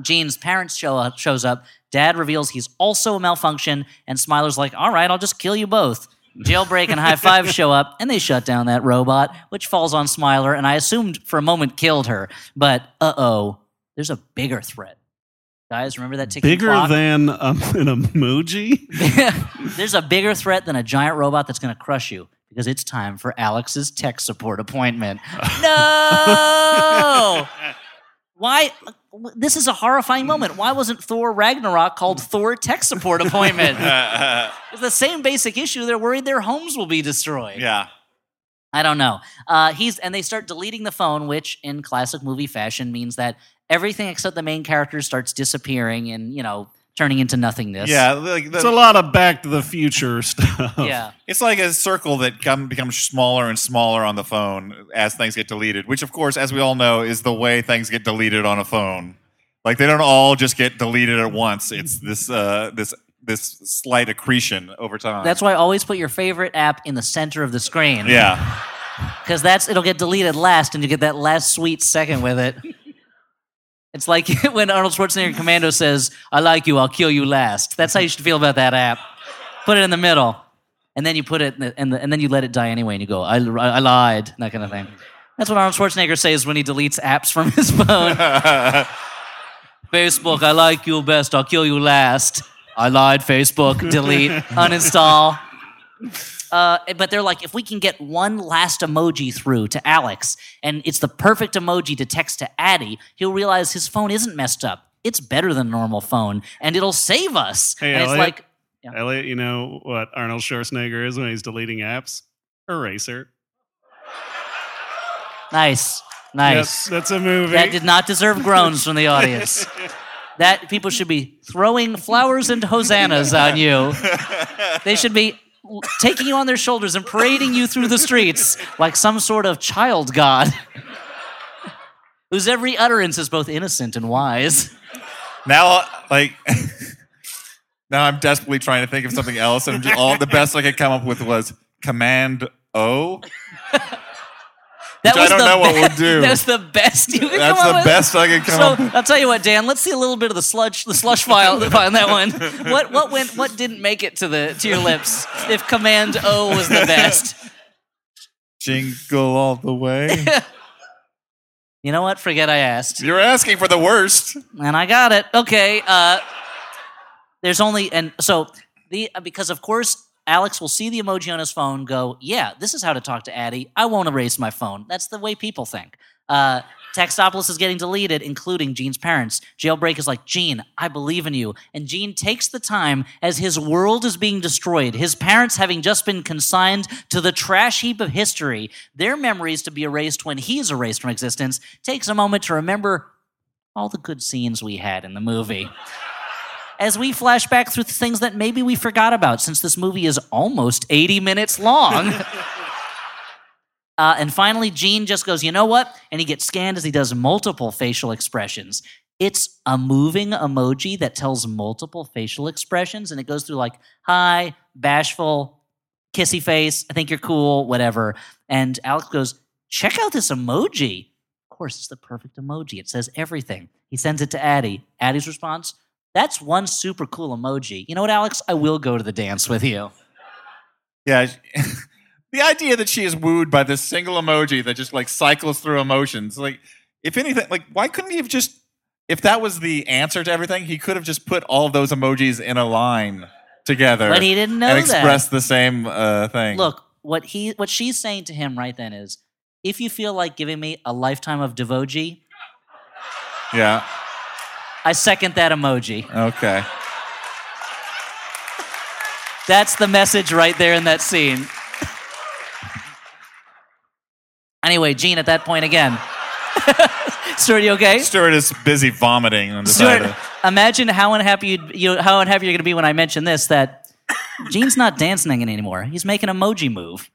Gene's parents show up, shows up. Dad reveals he's also a malfunction, and Smiler's like, "All right, I'll just kill you both." Jailbreak and High Five show up, and they shut down that robot, which falls on Smiler, and I assumed for a moment killed her. But uh oh, there's a bigger threat. Guys, remember that ticking Bigger clock? than um, an emoji? There's a bigger threat than a giant robot that's going to crush you because it's time for Alex's tech support appointment. no! Why? This is a horrifying moment. Why wasn't Thor Ragnarok called Thor Tech Support Appointment? it's the same basic issue. They're worried their homes will be destroyed. yeah, I don't know. Uh, he's and they start deleting the phone, which in classic movie fashion means that everything except the main character starts disappearing and you know turning into nothingness. yeah. Like the, It's a lot of Back to the Future stuff. Yeah. It's like a circle that come, becomes smaller and smaller on the phone as things get deleted, which, of course, as we all know, is the way things get deleted on a phone. Like they don't all just get deleted at once. It's this uh, this this slight accretion over time. That's why I always put your favorite app in the center of the screen. yeah. Because that's it'll get deleted last and you get that last sweet second with it. It's like when Arnold Schwarzenegger in Commando says, I like you, I'll kill you last. That's how you should feel about that app. Put it in the middle. And then you put it in the, the, and then you let it die anyway and you go, I, I lied, that kind of thing. That's what Arnold Schwarzenegger says when he deletes apps from his phone. Facebook, I like you best, I'll kill you last. I lied, Facebook, delete, uninstall. Uh, but they're like, if we can get one last emoji through to Alex, and it's the perfect emoji to text to Addie, he'll realize his phone isn't messed up. It's better than a normal phone, and it'll save us. Hey, and it's Elliott. like, Yeah. Elliott, you know what Arnold Schwarzenegger is when he's deleting apps? Eraser. Nice, nice. Yep, that's a movie. That did not deserve groans from the audience. That people should be throwing flowers and hosannas on you. They should be taking you on their shoulders and parading you through the streets like some sort of child god whose every utterance is both innocent and wise. Now, like, now I'm desperately trying to think of something else, and just, all the best I could come up with was Command O. That Which I don't the know what be- would do. That's the best you could That's come up the with? best I could come So up with. I'll tell you what, Dan. Let's see a little bit of the sludge, the slush file on that one. What what went? What didn't make it to the to your lips? If Command O was the best, Jingle all the way. you know what? Forget I asked, You're asking for the worst. and I got it. Okay. Uh, there's only and so the because of course Alex will see the emoji on his phone, go, yeah, this is how to talk to Addie. I won't erase my phone. That's the way people think. Uh, Textopolis is getting deleted, including Gene's parents. Jailbreak is like, Gene, I believe in you. And Gene takes the time as his world is being destroyed, his parents having just been consigned to the trash heap of history, their memories to be erased when he's erased from existence, takes a moment to remember all the good scenes we had in the movie as we flash back through the things that maybe we forgot about since this movie is almost 80 minutes long. Uh, and finally, Gene just goes, you know what? And he gets scanned as he does multiple facial expressions. It's a moving emoji that tells multiple facial expressions, and it goes through like, hi, bashful, kissy face, I think you're cool, whatever. And Alex goes, check out this emoji. Of course, it's the perfect emoji. It says everything. He sends it to Addie. Addie's response, that's one super cool emoji. You know what, Alex? I will go to the dance with you. Yeah. the idea that she is wooed by this single emoji that just like cycles through emotions. Like, if anything, like, why couldn't he have just, if that was the answer to everything, he could have just put all of those emojis in a line together But he didn't know and that. expressed the same uh, thing. Look, what he what she's saying to him right then is, if you feel like giving me a lifetime of devoji, Yeah. I second that emoji. Okay. That's the message right there in that scene. anyway, Gene, at that point again. Stuart, you okay? Stuart is busy vomiting on the Stuart, side of imagine how unhappy you'd, you how unhappy you're going to be when I mention this that Gene's not dancing anymore. He's making an emoji move.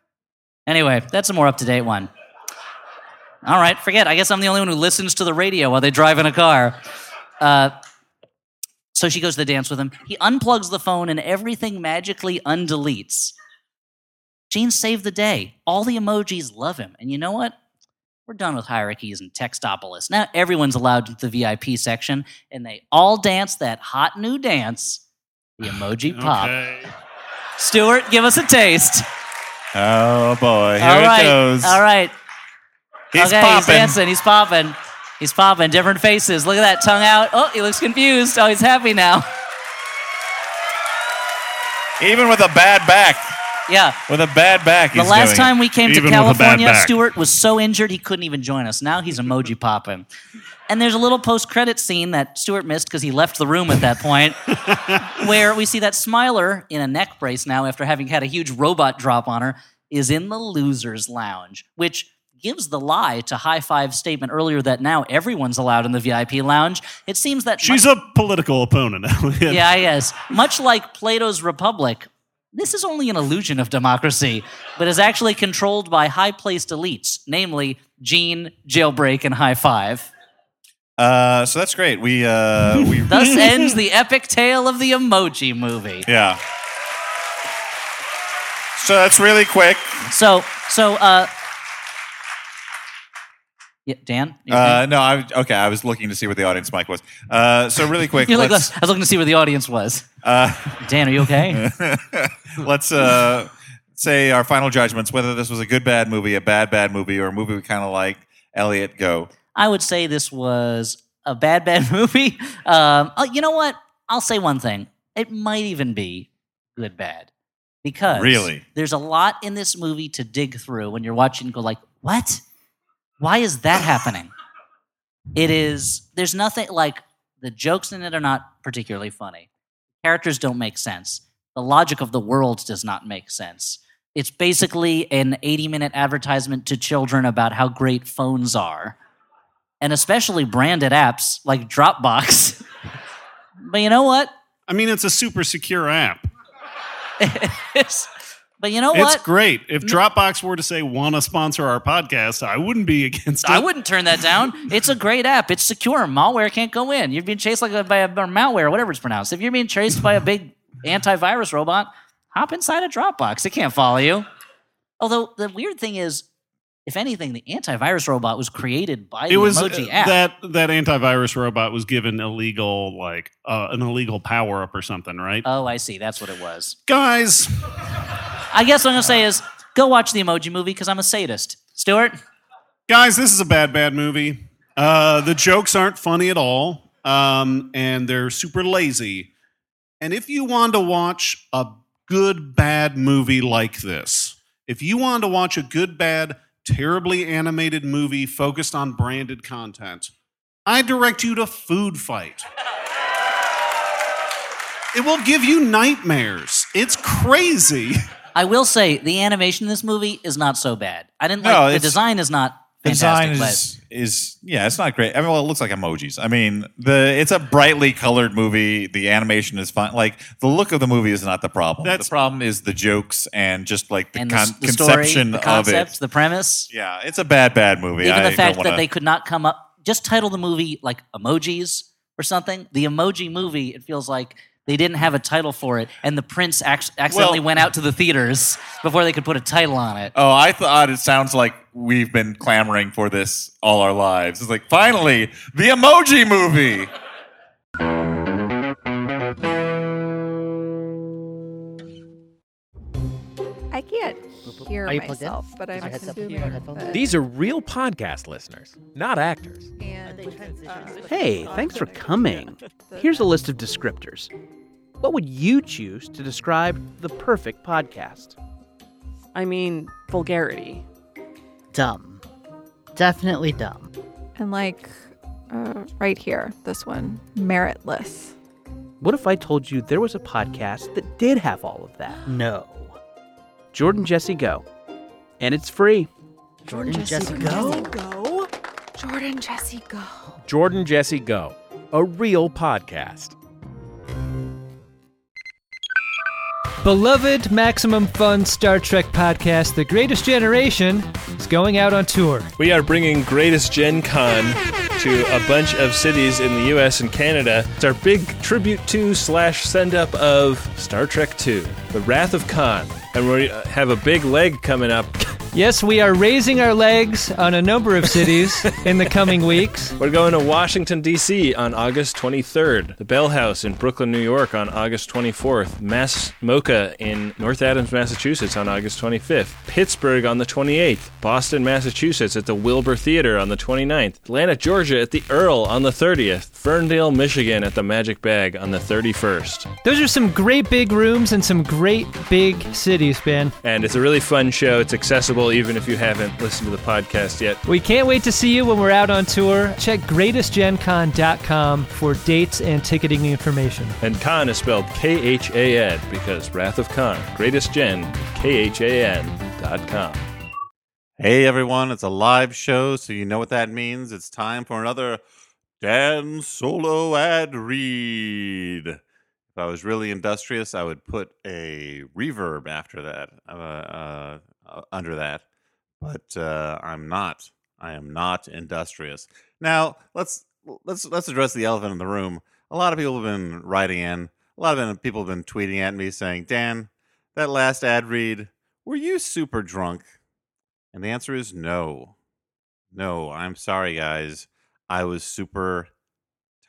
Anyway, that's a more up to date one. All right, forget. I guess I'm the only one who listens to the radio while they drive in a car. Uh, so she goes to the dance with him. He unplugs the phone and everything magically undeletes. Gene saved the day. All the emojis love him. And you know what? We're done with hierarchies and Textopolis. Now everyone's allowed to the VIP section, and they all dance that hot new dance, the emoji pop. Okay. Stuart, give us a taste. Oh boy, here all it right, goes. all right. He's okay, popping. he's dancing. He's popping. He's popping. Different faces. Look at that tongue out. Oh, he looks confused. Oh, he's happy now. Even with a bad back. Yeah. With a bad back. The last time we came to Even with a bad California. Stuart was so injured he couldn't even join us. Now he's emoji popping. And there's a little post credit scene that Stuart missed because he left the room at that point, where we see that Smiler in a neck brace now after having had a huge robot drop on her is in the losers lounge, which gives the lie to High Five's statement earlier that now everyone's allowed in the VIP lounge. It seems that She's a political opponent, Elliott. yeah, yes. Much like Plato's Republic, this is only an illusion of democracy, but is actually controlled by high placed elites, namely Gene, Jailbreak, and High Five. Uh, so that's great. We uh, we Thus ends the epic tale of the emoji movie. yeah. So that's really quick. So, so, uh, yeah, Dan? Uh, no, I okay. I was looking to see what the audience mic was. Uh, so really quick, You're like, let's I was looking to see where the audience was. uh, Dan, are you okay? let's uh, say our final judgments. Whether this was a good bad movie, a bad bad movie, or a movie we kind of like. Elliott, go. I would say this was a bad, bad movie. Um, oh, you know what? I'll say one thing. It might even be good, bad. Because Really? there's a lot in this movie to dig through when you're watching and go like, what? Why is that happening? It is, there's nothing like the jokes in it are not particularly funny. Characters don't make sense. the logic of the world does not make sense. It's basically an 80 minute advertisement to children about how great phones are, and especially branded apps like Dropbox. but you know what? I mean, it's a super secure app. It's- but you know what? It's great. If Dropbox were to say, want to sponsor our podcast, I wouldn't be against it. I wouldn't turn that down. It's a great app. It's secure. Malware can't go in. You're being chased like a, by a or malware, whatever it's pronounced. If you're being chased by a big antivirus robot, hop inside a Dropbox. It can't follow you. Although the weird thing is, if anything, the antivirus robot was created by the was emoji uh, app. that that antivirus robot was given illegal, like uh, an illegal power up or something, right? oh, I see. That's what it was. Guys, I guess what I'm gonna say is go watch the Emoji Movie because I'm a sadist. Stuart, guys, this is a bad, bad movie. Uh, the jokes aren't funny at all, um, and they're super lazy. And if you want to watch a good, bad movie like this, if you want to watch a good, bad, terribly animated movie focused on branded content, I direct you to Food Fight. It will give you nightmares. It's crazy. I will say the animation in this movie is not so bad. I didn't like the it's- design is not The fantastic, design but is is yeah, it's not great. I mean, well, it looks like emojis. I mean, the it's a brightly colored movie. The animation is fine. Like the look of the movie is not the problem. That's- the problem is the jokes and just like the, and con- the, the story, conception the of concept, it. the premise, Yeah, it's a bad, bad movie. even I the fact don't that wanna- they could not come up just title the movie like emojis or something. The emoji movie, it feels like they didn't have a title for it, and the prince ac- accidentally Well- went out to the theaters before they could put a title on it. Oh, I thought it sounds like we've been clamoring for this all our lives. It's like finally the emoji movie. I can't hear Are you plugged in? myself, but I'm Is assuming that- These are real podcast listeners, not actors. and, uh, Hey, thanks for coming. Here's a list of descriptors. What would you choose to describe the perfect podcast? I mean, vulgarity. Dumb. Definitely dumb. and like uh, right here, this one, meritless. What if I told you there was a podcast that did have all of that? No. Jordan Jesse Go. And it's free. Jordan Jesse Go? go. Jordan Jesse go. Jordan Jesse Go, a real podcast. Beloved Maximum Fun Star Trek podcast, The Greatest Generation, is going out on tour. We are bringing Greatest Gen Con to a bunch of cities in the U.S. and Canada. It's our big tribute to slash send up of Star Trek II, The Wrath of Khan. And we have a big leg coming up. Yes, we are raising our legs on a number of cities in the coming weeks. We're going to Washington, D.C. on August 23rd, the Bell House in Brooklyn, New York on August 24th, MASS MoCA in North Adams, Massachusetts on August 25th, Pittsburgh on the 28th, Boston, Massachusetts at the Wilbur Theater on the 29th, Atlanta, Georgia at the Earl on the 30th, Ferndale, Michigan at the Magic Bag on the 31st. Those are some great big rooms and some great big cities, Ben. And it's a really fun show. It's accessible even if you haven't listened to the podcast yet. We can't wait to see you when we're out on tour. Check greatestgencon.com for dates and ticketing information. And Khan is spelled K H A N because Wrath of Khan. Greatest Gen, K H A N dot com. Hey everyone, it's a live show, so you know what that means. It's time for another Dan Solo ad read. If I was really industrious, I would put a reverb after that, I'm uh, uh, under that. But uh, I'm not. I am not industrious. Now let's let's let's address the elephant in the room. A lot of people have been writing in. A lot of people have been tweeting at me saying, "Dan, that last ad read, were you super drunk?" And the answer is no. No, I'm sorry, guys. I was super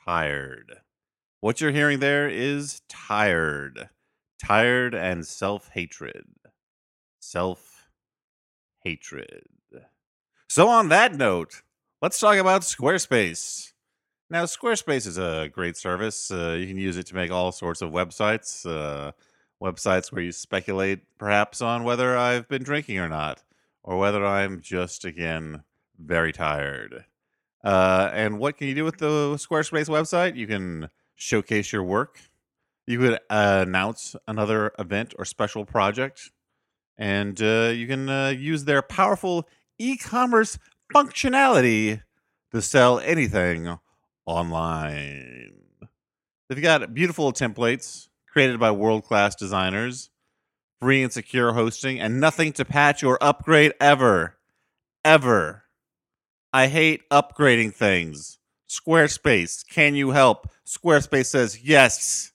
tired. What you're hearing there is tired. Tired and self hatred. Self hatred. So, on that note, let's talk about Squarespace. Now, Squarespace is a great service. Uh, you can use it to make all sorts of websites, uh, websites where you speculate perhaps on whether I've been drinking or not or whether I'm just again very tired. Uh, and what can you do with the Squarespace website? You can showcase your work. You could uh, announce another event or special project, and uh, you can uh, use their powerful e-commerce functionality to sell anything online. They've got beautiful templates created by world-class designers, free and secure hosting, and nothing to patch or upgrade ever, ever. I hate upgrading things. Squarespace, can you help? Squarespace says yes.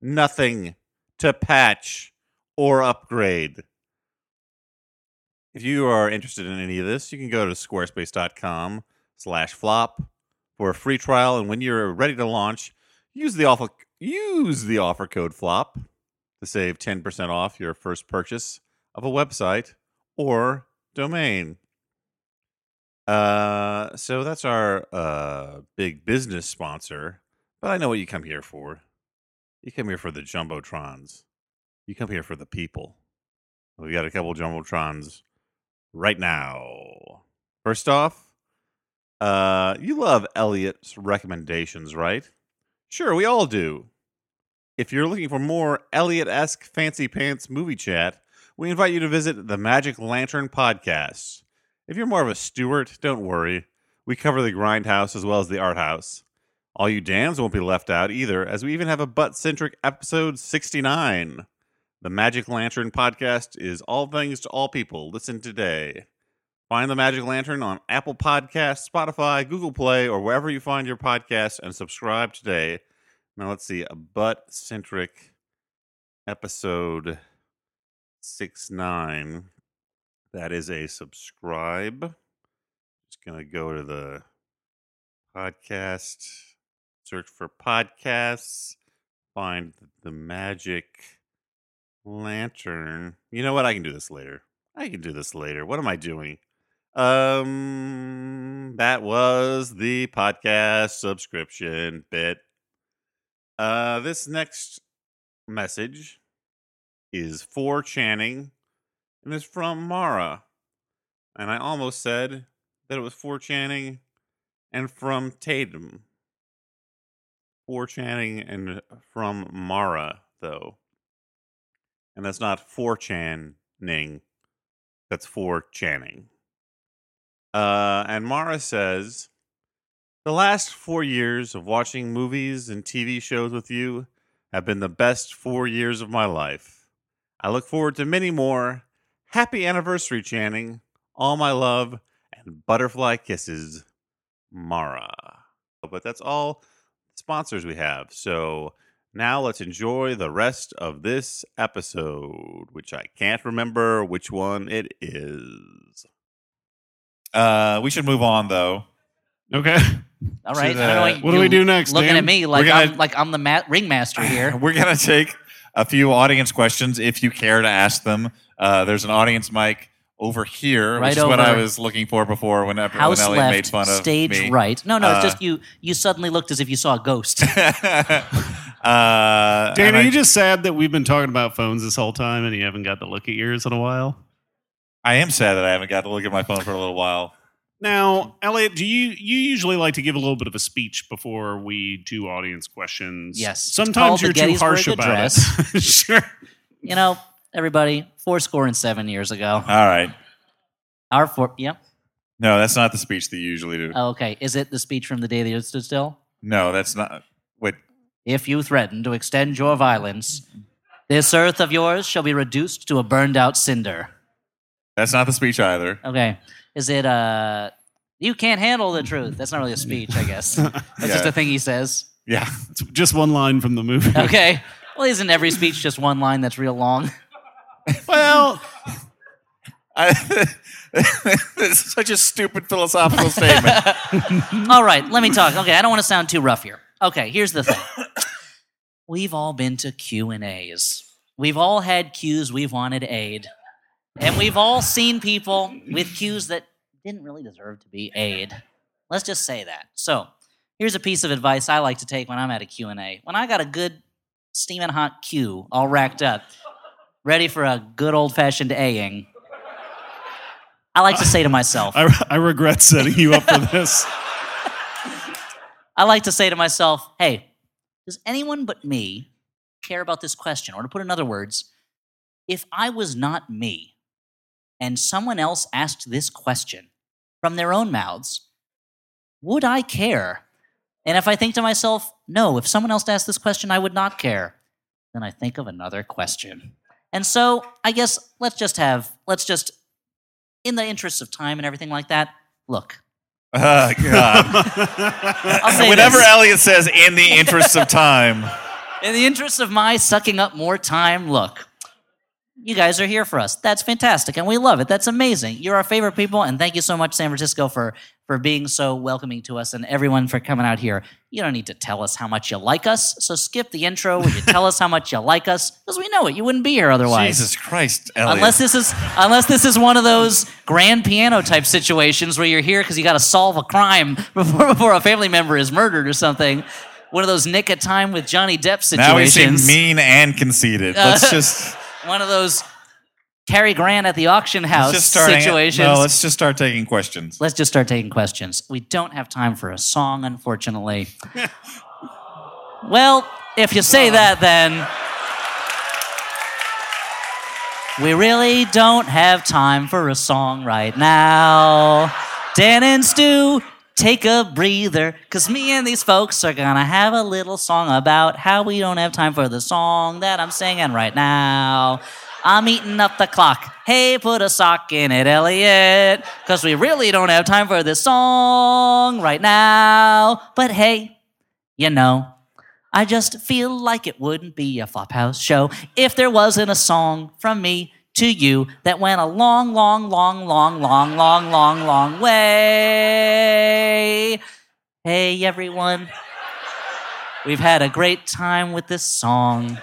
Nothing to patch or upgrade. If you are interested in any of this, you can go to squarespace.com slash flop for a free trial. And when you're ready to launch, use the offer, use the offer code flop to save 10% off your first purchase of a website or domain. Uh, so that's our uh, big business sponsor. But I know what you come here for. You come here for the jumbotrons. You come here for the people. We've got a couple jumbotrons right now. First off, uh, you love Elliott's recommendations, right? Sure, we all do. If you're looking for more Elliott esque fancy pants movie chat, we invite you to visit the Magic Lantern Podcast. If you're more of a Stuart, don't worry. We cover the grindhouse as well as the art house. All you Dans won't be left out either, as we even have a butt centric episode 69. The Magic Lantern podcast is all things to all people. Listen today. Find the Magic Lantern on Apple Podcasts, Spotify, Google Play, or wherever you find your podcasts and subscribe today. Now let's see, a butt centric episode 6 9. That is a subscribe. Just going to go to the podcast, search for podcasts, find the Magic Lantern. You know what? I can do this later. I can do this later. What am I doing? Um, that was the podcast subscription bit. Uh, this next message is for Channing and it's from Mara. And I almost said that it was for Channing and from Tatum. For Channing and from Mara, though. And that's not for Channing, that's for Channing. Uh, and Mara says, The last four years of watching movies and TV shows with you have been the best four years of my life. I look forward to many more. Happy anniversary, Channing. All my love and butterfly kisses, Mara. But that's all sponsors we have. So now let's enjoy the rest of this episode, which I can't remember which one it is. Uh, we should move on though. Okay. All right. To I don't know the- what, What do we do next, Looking Dan? at me like gonna- I'm like I'm the ma- ringmaster here. We're gonna take a few audience questions if you care to ask them. Uh, there's an audience mic over here, Right which is what I was looking for before when, when House Elliott left, made fun of stage me. right. No, no, it's Uh, just you. You suddenly looked as if you saw a ghost. uh, Dan, are I- you just sad that we've been talking about phones this whole time and you haven't got to look at yours in a while? I am sad that I haven't got to look at my phone for a little while. Now, Elliott, do you you usually like to give a little bit of a speech before we do audience questions? Yes. Sometimes you're too harsh Gettysburg about it. sure. you know, everybody, four score and seven years ago. All right. Our four. Yep. No, that's not the speech that you usually do. Oh, okay. Is it the speech from the day the earth stood still? No, that's not. Wait. If you threaten to extend your violence, this earth of yours shall be reduced to a burned out cinder. That's not the speech either. Okay. Is it uh you can't handle the truth? That's not really a speech, I guess. That's just a thing he says. Yeah. It's just one line from the movie. Okay. Well, isn't every speech just one line that's real long? Well, I, is such a stupid philosophical statement. All right, let me talk. Okay, I don't want to sound too rough here. Okay, here's the thing. We've all been to Q and A's. We've all had cues we've wanted aid, and we've all seen people with cues that didn't really deserve to be aid. Let's just say that. So, here's a piece of advice I like to take when I'm at a Q and A. When I got a good steaming hot cue all racked up, ready for a good old fashioned Aing, I like to say to myself, I, I regret setting you up for this. I like to say to myself, hey, does anyone but me care about this question? Or to put in other words, if I was not me and someone else asked this question from their own mouths, would I care? And if I think to myself, no, if someone else asked this question, I would not care, then I think of another question. And so I guess let's just have, let's just, in the interests of time and everything like that, look. Oh, God. Whenever this. Elliott says, in the interest of time, In the interest of my sucking up more time, look, you guys are here for us. That's fantastic, and we love it. That's amazing. You're our favorite people, and thank you so much, San Francisco, for for being so welcoming to us, and everyone for coming out here. You don't need to tell us how much you like us, so skip the intro where you tell us how much you like us, because we know it. You wouldn't be here otherwise. Jesus Christ, Elliott. Unless this is unless this is one of those grand piano type situations where you're here because you got to solve a crime before before a family member is murdered or something. One of those Nick of Time with Johnny Depp situations. now we seem mean and conceited. Let's uh, just one of those Cary Grant at the auction house let's just start. situations. No, let's just start taking questions. Let's just start taking questions. We don't have time for a song, unfortunately. well, if you say that, then we really don't have time for a song right now. Dan and Stu, take a breather, because me and these folks are gonna have a little song about how we don't have time for the song that I'm singing right now. I'm eating up the clock. Hey, put a sock in it, Elliott, because we really don't have time for this song right now. But hey, you know, I just feel like it wouldn't be a Flophouse show if there wasn't a song from me to you that went a long, long, long, long, long, long, long, long way. Hey, everyone. We've had a great time with this song.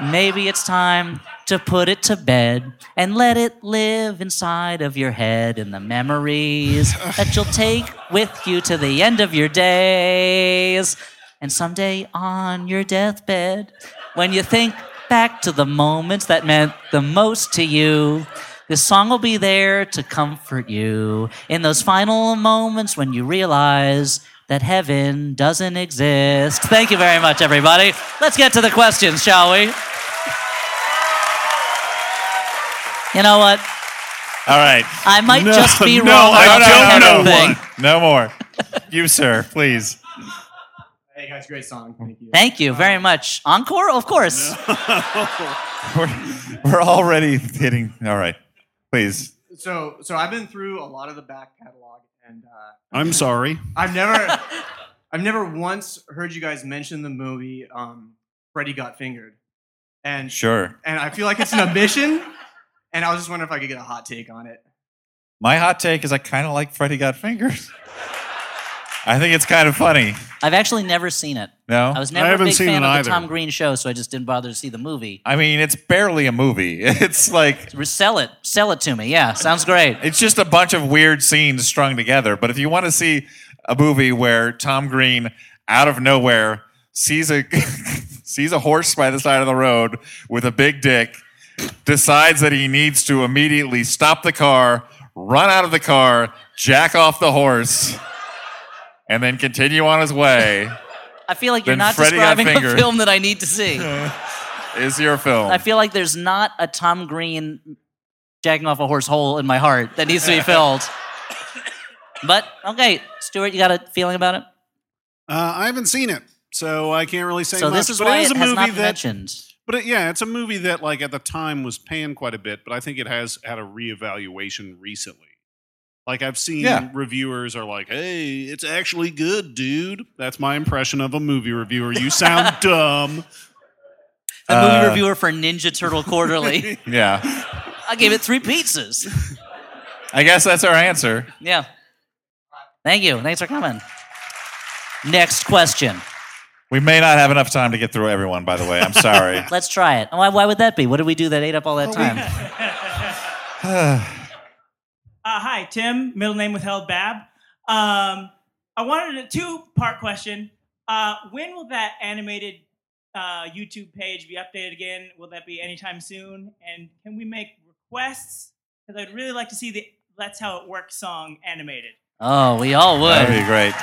Maybe it's time to put it to bed and let it live inside of your head in the memories that you'll take with you to the end of your days. And someday on your deathbed, when you think back to the moments that meant the most to you, this song will be there to comfort you in those final moments when you realize that heaven doesn't exist. Thank you very much, everybody. Let's get to the questions, shall we? You know what? All right. I might No, just be no, wrong I about don't heaven know thing. No more. You, sir, please. Hey guys, great song. Thank you. Thank you very much. Encore? Of course. We're, we're already hitting. All right. Please. So, so I've been through a lot of the back catalog, and uh, I'm sorry. I've never, I've never once heard you guys mention the movie um, "Freddy Got Fingered," and Sure. and I feel like it's an omission. And I was just wondering if I could get a hot take on it. My hot take is I kind of like Freddy Got Fingers. I think it's kind of funny. I've actually never seen it. No? I was never a haven't big seen fan it of either. the Tom Green show, so I just didn't bother to see the movie. I mean, it's barely a movie. It's like Sell it. Sell it to me. Yeah, sounds great. it's just a bunch of weird scenes strung together. But if you want to see a movie where Tom Green, out of nowhere, sees a sees a horse by the side of the road with a big dick, decides that he needs to immediately stop the car, run out of the car, jack off the horse, and then continue on his way, I feel like you're not Freddy describing a film that I need to see. is your film. I feel like there's not a Tom Green jacking off a horse hole in my heart that needs to be filled. But okay, Stuart, you got a feeling about it? Uh, I haven't seen it, so I can't really say So much. this is but why it is it a has movie not been that, mentioned. But it, yeah, it's a movie that like at the time was panned quite a bit, but I think it has had a reevaluation recently. Like I've seen Yeah. reviewers are like, "Hey, it's actually good, dude." That's my impression of a movie reviewer. You sound dumb. The movie Uh, reviewer for Ninja Turtle Quarterly. Yeah. I gave it three pizzas. I guess that's our answer. Yeah. Thank you. Thanks for coming. Next question. We may not have enough time to get through everyone, by the way. I'm sorry. Let's try it. Why, why would that be? What did we do that ate up all that time? Uh, hi, Tim. Middle name withheld. Bab. Um, I wanted a two-part question. Uh, when will that animated uh, YouTube page be updated again? Will that be anytime soon? And can we make requests? Because I'd really like to see the "That's How It Works" song animated. Oh, we all would. That'd be great.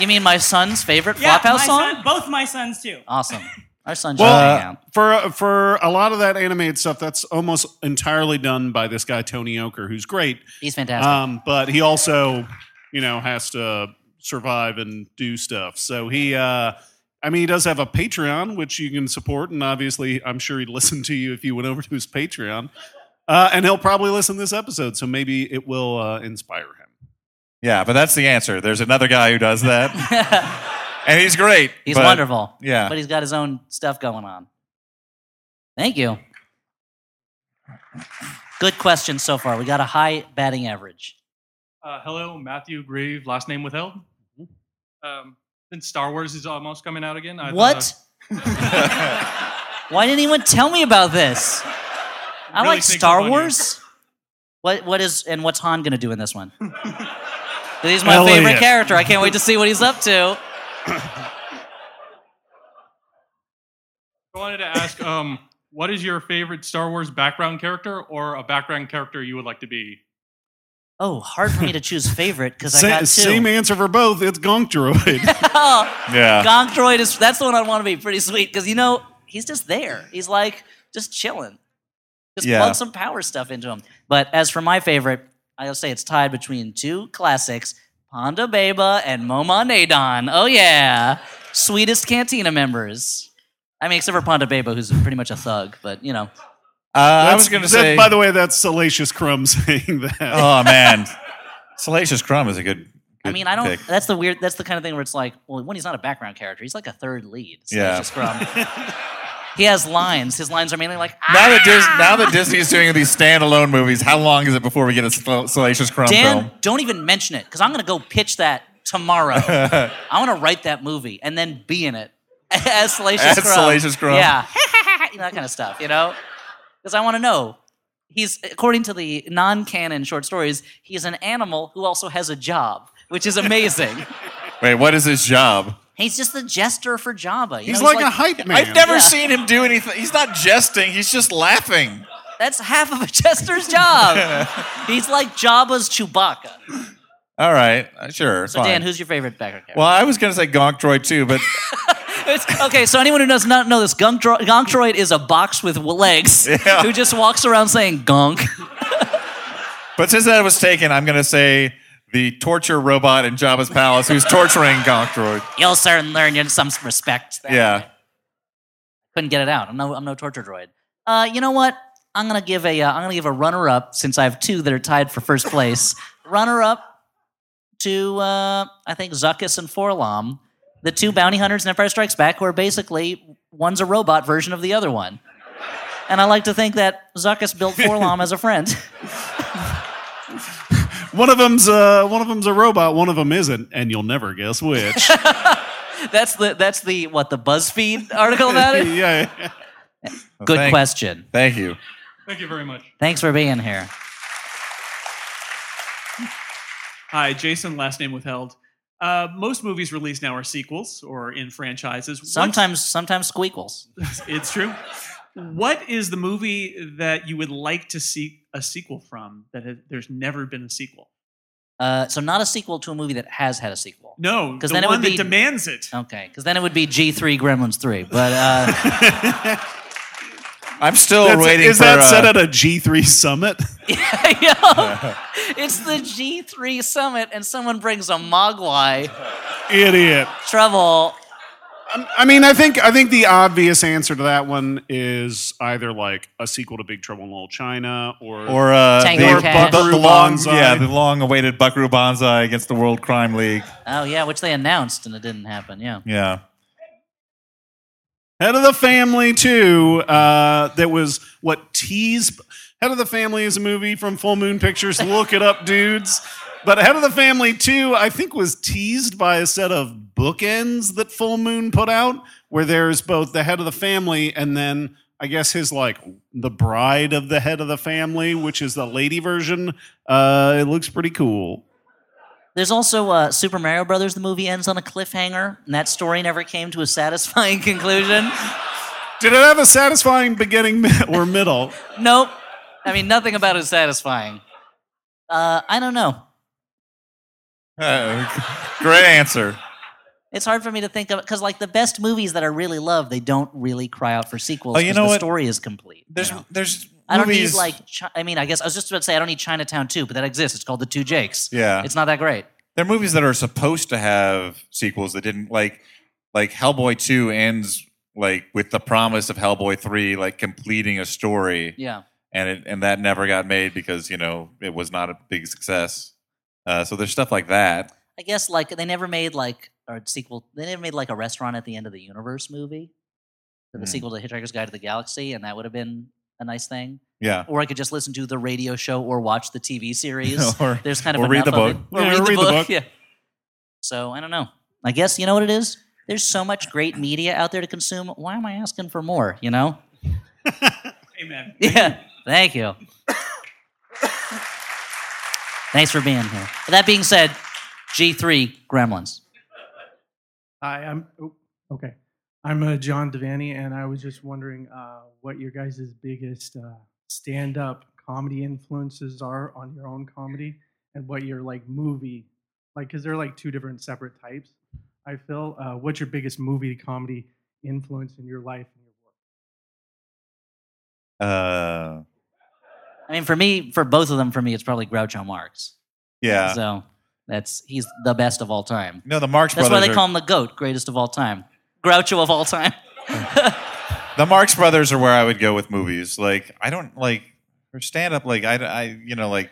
You mean my son's favorite Yeah, Flophouse my song? son- both my sons too. Awesome. Our son should hang Well, out. for for a lot of that animated stuff, that's almost entirely done by this guy Tony Oker, who's great. He's fantastic. Um, but he also, you know, has to survive and do stuff. So he, uh, I mean, he does have a Patreon which you can support, and obviously, I'm sure he'd listen to you if you went over to his Patreon. Uh, and he'll probably listen to this episode, so maybe it will uh, inspire him. Yeah, but that's the answer. There's another guy who does that, and he's great. He's but- wonderful. Yeah. But he's got his own stuff going on. Thank you. Good question so far. We got a high batting average. Uh, hello, Matthew Grieve, last name withheld. Um, since Star Wars is almost coming out again. I thought, What? Why didn't anyone tell me about this? I Really like Star up on you. Wars. What what is and what's Han gonna do in this one? he's my Elliott. favorite character. I can't wait to see what he's up to. I wanted to ask, um, what is your favorite Star Wars background character or a background character you would like to be? Oh, hard for me to choose favorite because I Sa- got two. same answer for both. It's Gonk Droid. Yeah. Gonk Droid is that's the one I want to be. Pretty sweet because you know he's just there. He's like just chilling. Just Yeah. plug some power stuff into him. But as for my favorite, I gotta say it's tied between two classics: Ponda Baba and Momaw Nadon. Oh yeah, sweetest Cantina members. I mean, except for Ponda Baba, who's pretty much a thug. But you know, Uh, I was going to that- say. By the way, that's Salacious Crumb saying that. oh man, Salacious Crumb is a good. I mean, I don't. pick. That's the weird. That's the kind of thing where it's like, well, when he's not a background character, he's like a third lead. So Yeah. he's just from. He has lines. His lines are mainly like, Now that Dis- ah! now that Disney is doing these standalone movies, how long is it before we get a Sal- Salacious Crumb Dan, film? don't even mention it because I'm going to go pitch that tomorrow. I want to write that movie and then be in it as Salacious As Crumb. Salacious Crumb. Yeah, you know, that kind of stuff. You know, because I want to know. He's according to the non-canon short stories, he's an animal who also has a job, which is amazing. Wait, what is his job? He's just the jester for Jabba. you He's know, like a hype man. I've never Yeah. seen him do anything. He's not jesting. He's just laughing. That's half of a jester's job. he's like Jabba's Chewbacca. All right, uh, sure. So fine. Dan, who's your favorite background character? well, I was going to say Gonk Droid too, but It's- okay, so anyone who does not know this, Gunk, Dro- Gonk Droid is a box with legs Yeah. who just walks around saying gonk. but since that was taken, I'm going to say the torture robot in Jabba's palace who's torturing Gonk Droid. You'll certainly learn in some respect. Yeah. Couldn't get it out. I'm no, I'm no torture droid. Uh, you know what? I'm gonna give a, uh, I'm gonna give a runner up since I have two that are tied for first place. runner up to, uh, I think Zuckuss and 4-LOM, the two bounty hunters in Empire Strikes Back, who are basically one's a robot version of the other one. And I like to think that Zuckuss built 4-LOM as a friend. One of them's uh, one of them's a robot. One of them isn't, and you'll never guess which. that's the that's the what the BuzzFeed article about it. yeah. Good thank- question. Thank you. Thank you very much. Thanks for being here. Hi, Jason, last name withheld. Uh, most movies released now are sequels or in franchises. What's- Sometimes sometimes squeakles. it's true. What is the movie that you would like to see a sequel from that has, there's never been a sequel? Uh, so not a sequel to a movie that has had a sequel. No, because the then it would be that demands it. Okay, because then it would be G three Gremlins three. But uh, I'm still That's- waiting is for. that uh, set at a G3 summit? yo, it's the G three summit, and someone brings a Mogwai. Idiot. Trouble. I mean, I think I think the obvious answer to that one is either like a sequel to Big Trouble in Little China or or uh, the, Tango Cat. the- the long, Banzai. yeah, the long-awaited Buckaroo Banzai against the World Crime League. Oh yeah, which they announced and it didn't happen. Yeah. Yeah. Head of the Family too. Uh, that was what teased. Head of the Family is a movie from Full Moon Pictures. Look it up, dudes. But Head of the Family 2, I think, was teased by a set of bookends that Full Moon put out, where there's both the head of the family and then I guess his like the bride of the head of the family, which is the lady version. Uh, it looks pretty cool. There's also uh, Super Mario Brothers. The movie ends on a cliffhanger, and that story never came to a satisfying conclusion. Did it have a satisfying beginning or middle? nope. I mean, nothing about it is satisfying. Uh, I don't know. Great answer. It's hard for me to think of because like the best movies that I really love, they don't really cry out for sequels. Oh, you know the what? story is complete. There's there's I don't movies, need like. Chi- I mean, I guess I was just about to say I don't need Chinatown 2, but that exists. It's called The Two Jakes. Yeah. it's not that great. There are movies that are supposed to have sequels that didn't like like Hellboy 2 ends like with the promise of Hellboy 3 like completing a story. Yeah. And it and that never got made because, you know, it was not a big success. Uh, so there's stuff like that. I guess like they never made like a sequel. They never made like a restaurant at the end of the universe movie, the Hmm. sequel to Hitchhiker's Guide to the Galaxy, and that would have been a nice thing. Yeah. Or I could just listen to the radio show or watch the TV series. Or- There's kind of or read the book. it. Or Yeah, read, or the, read the book. book. Yeah. So I don't know. I guess you know what it is. There's so much great media out there to consume. Why am I asking for more? You know? Amen. Yeah. Thank you. Thanks for being here. With that being said, G3 Gremlins. Hi, I'm oh, okay. I'm uh, John Devaney, and I was just wondering uh, what your guys' biggest uh, stand-up comedy influences are on your own comedy, and what your like movie, like, because they're like two different separate types. I feel. Uh, what's your biggest movie comedy influence in your life and your Uh I mean, for me, for both of them, for me, it's probably Groucho Marx. Yeah. So that's he's the best of all time. No, the Marx Brothers. That's why they are- call him the goat, greatest of all time, Groucho of all time. the Marx Brothers are where I would go with movies. Like I don't like for stand up. Like I, I, you know, like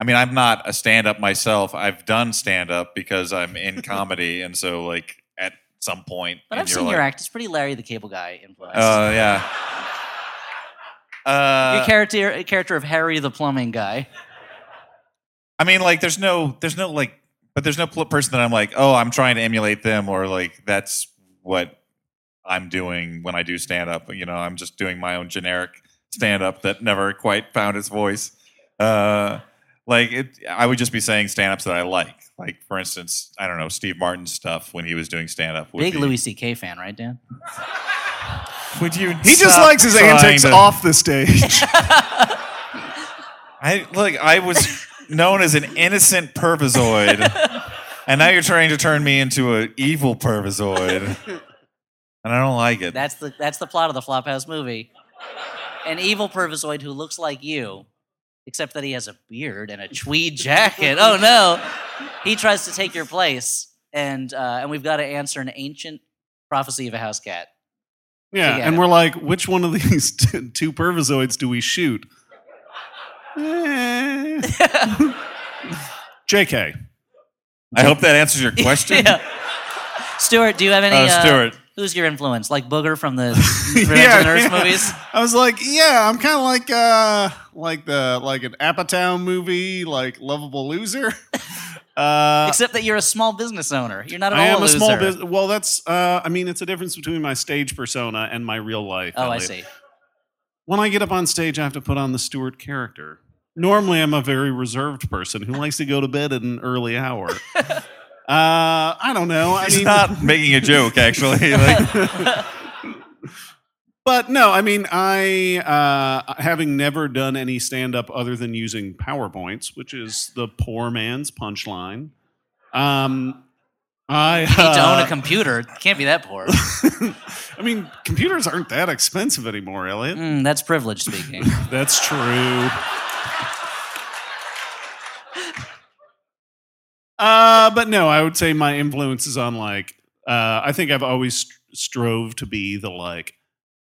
I mean, I'm not a stand up myself. I've done stand up because I'm in comedy, and so like at some point, But I've seen like, your act; it's pretty Larry the Cable Guy influence. Uh, yeah. Uh, your character, character of Harry the Plumbing Guy. I mean, like, there's no, there's no like, but there's no pl- person that I'm like, oh, I'm trying to emulate them, or like that's what I'm doing when I do stand up. You know, I'm just doing my own generic stand up that never quite found its voice. Uh, like it, I would just be saying stand ups that I like. Like, for instance, I don't know, Steve Martin's stuff when he was doing stand up. Big Louis C.K. fan, right, Dan? Would you? He just likes his antics to- off the stage. I look. I was known as an innocent pervisoid, and now you're trying to turn me into an evil pervisoid, and I don't like it. That's the that's the plot of the Flophouse movie. An evil pervisoid who looks like you, except that he has a beard and a tweed jacket. Oh no! He tries to take your place, and uh, and we've got to answer an ancient prophecy of a house cat. Yeah, Together. and we're like, which one of these t- two pervisoids do we shoot? JK. I hope that answers your question. yeah. Stuart, do you have any? Oh, uh, Stuart. who's your influence? Like Booger from the Revenge of Yeah, the Nerds yeah. movies? I was like, yeah, I'm kind of like uh like the like an Apatow movie, like lovable loser. Uh, Except that you're a small business owner. You're not at I all am a loser. small business. Well, that's uh, I mean, it's a difference between my stage persona and my real life. Oh, I Elliott. see. When I get up on stage, I have to put on the Stuart character. Normally, I'm a very reserved person who likes to go to bed at an early hour. uh, I don't know. I He's mean, not making a joke, actually. Like, But no, I mean, I uh, having never done any stand up other than using PowerPoints, which is the poor man's punchline. Um, I You need to own uh, a computer. Can't be that poor. I mean, computers aren't that expensive anymore, Elliott. Mm, that's privilege speaking. That's true. Uh, but no, I would say my influence is on like uh, I think I've always st- strove to be the like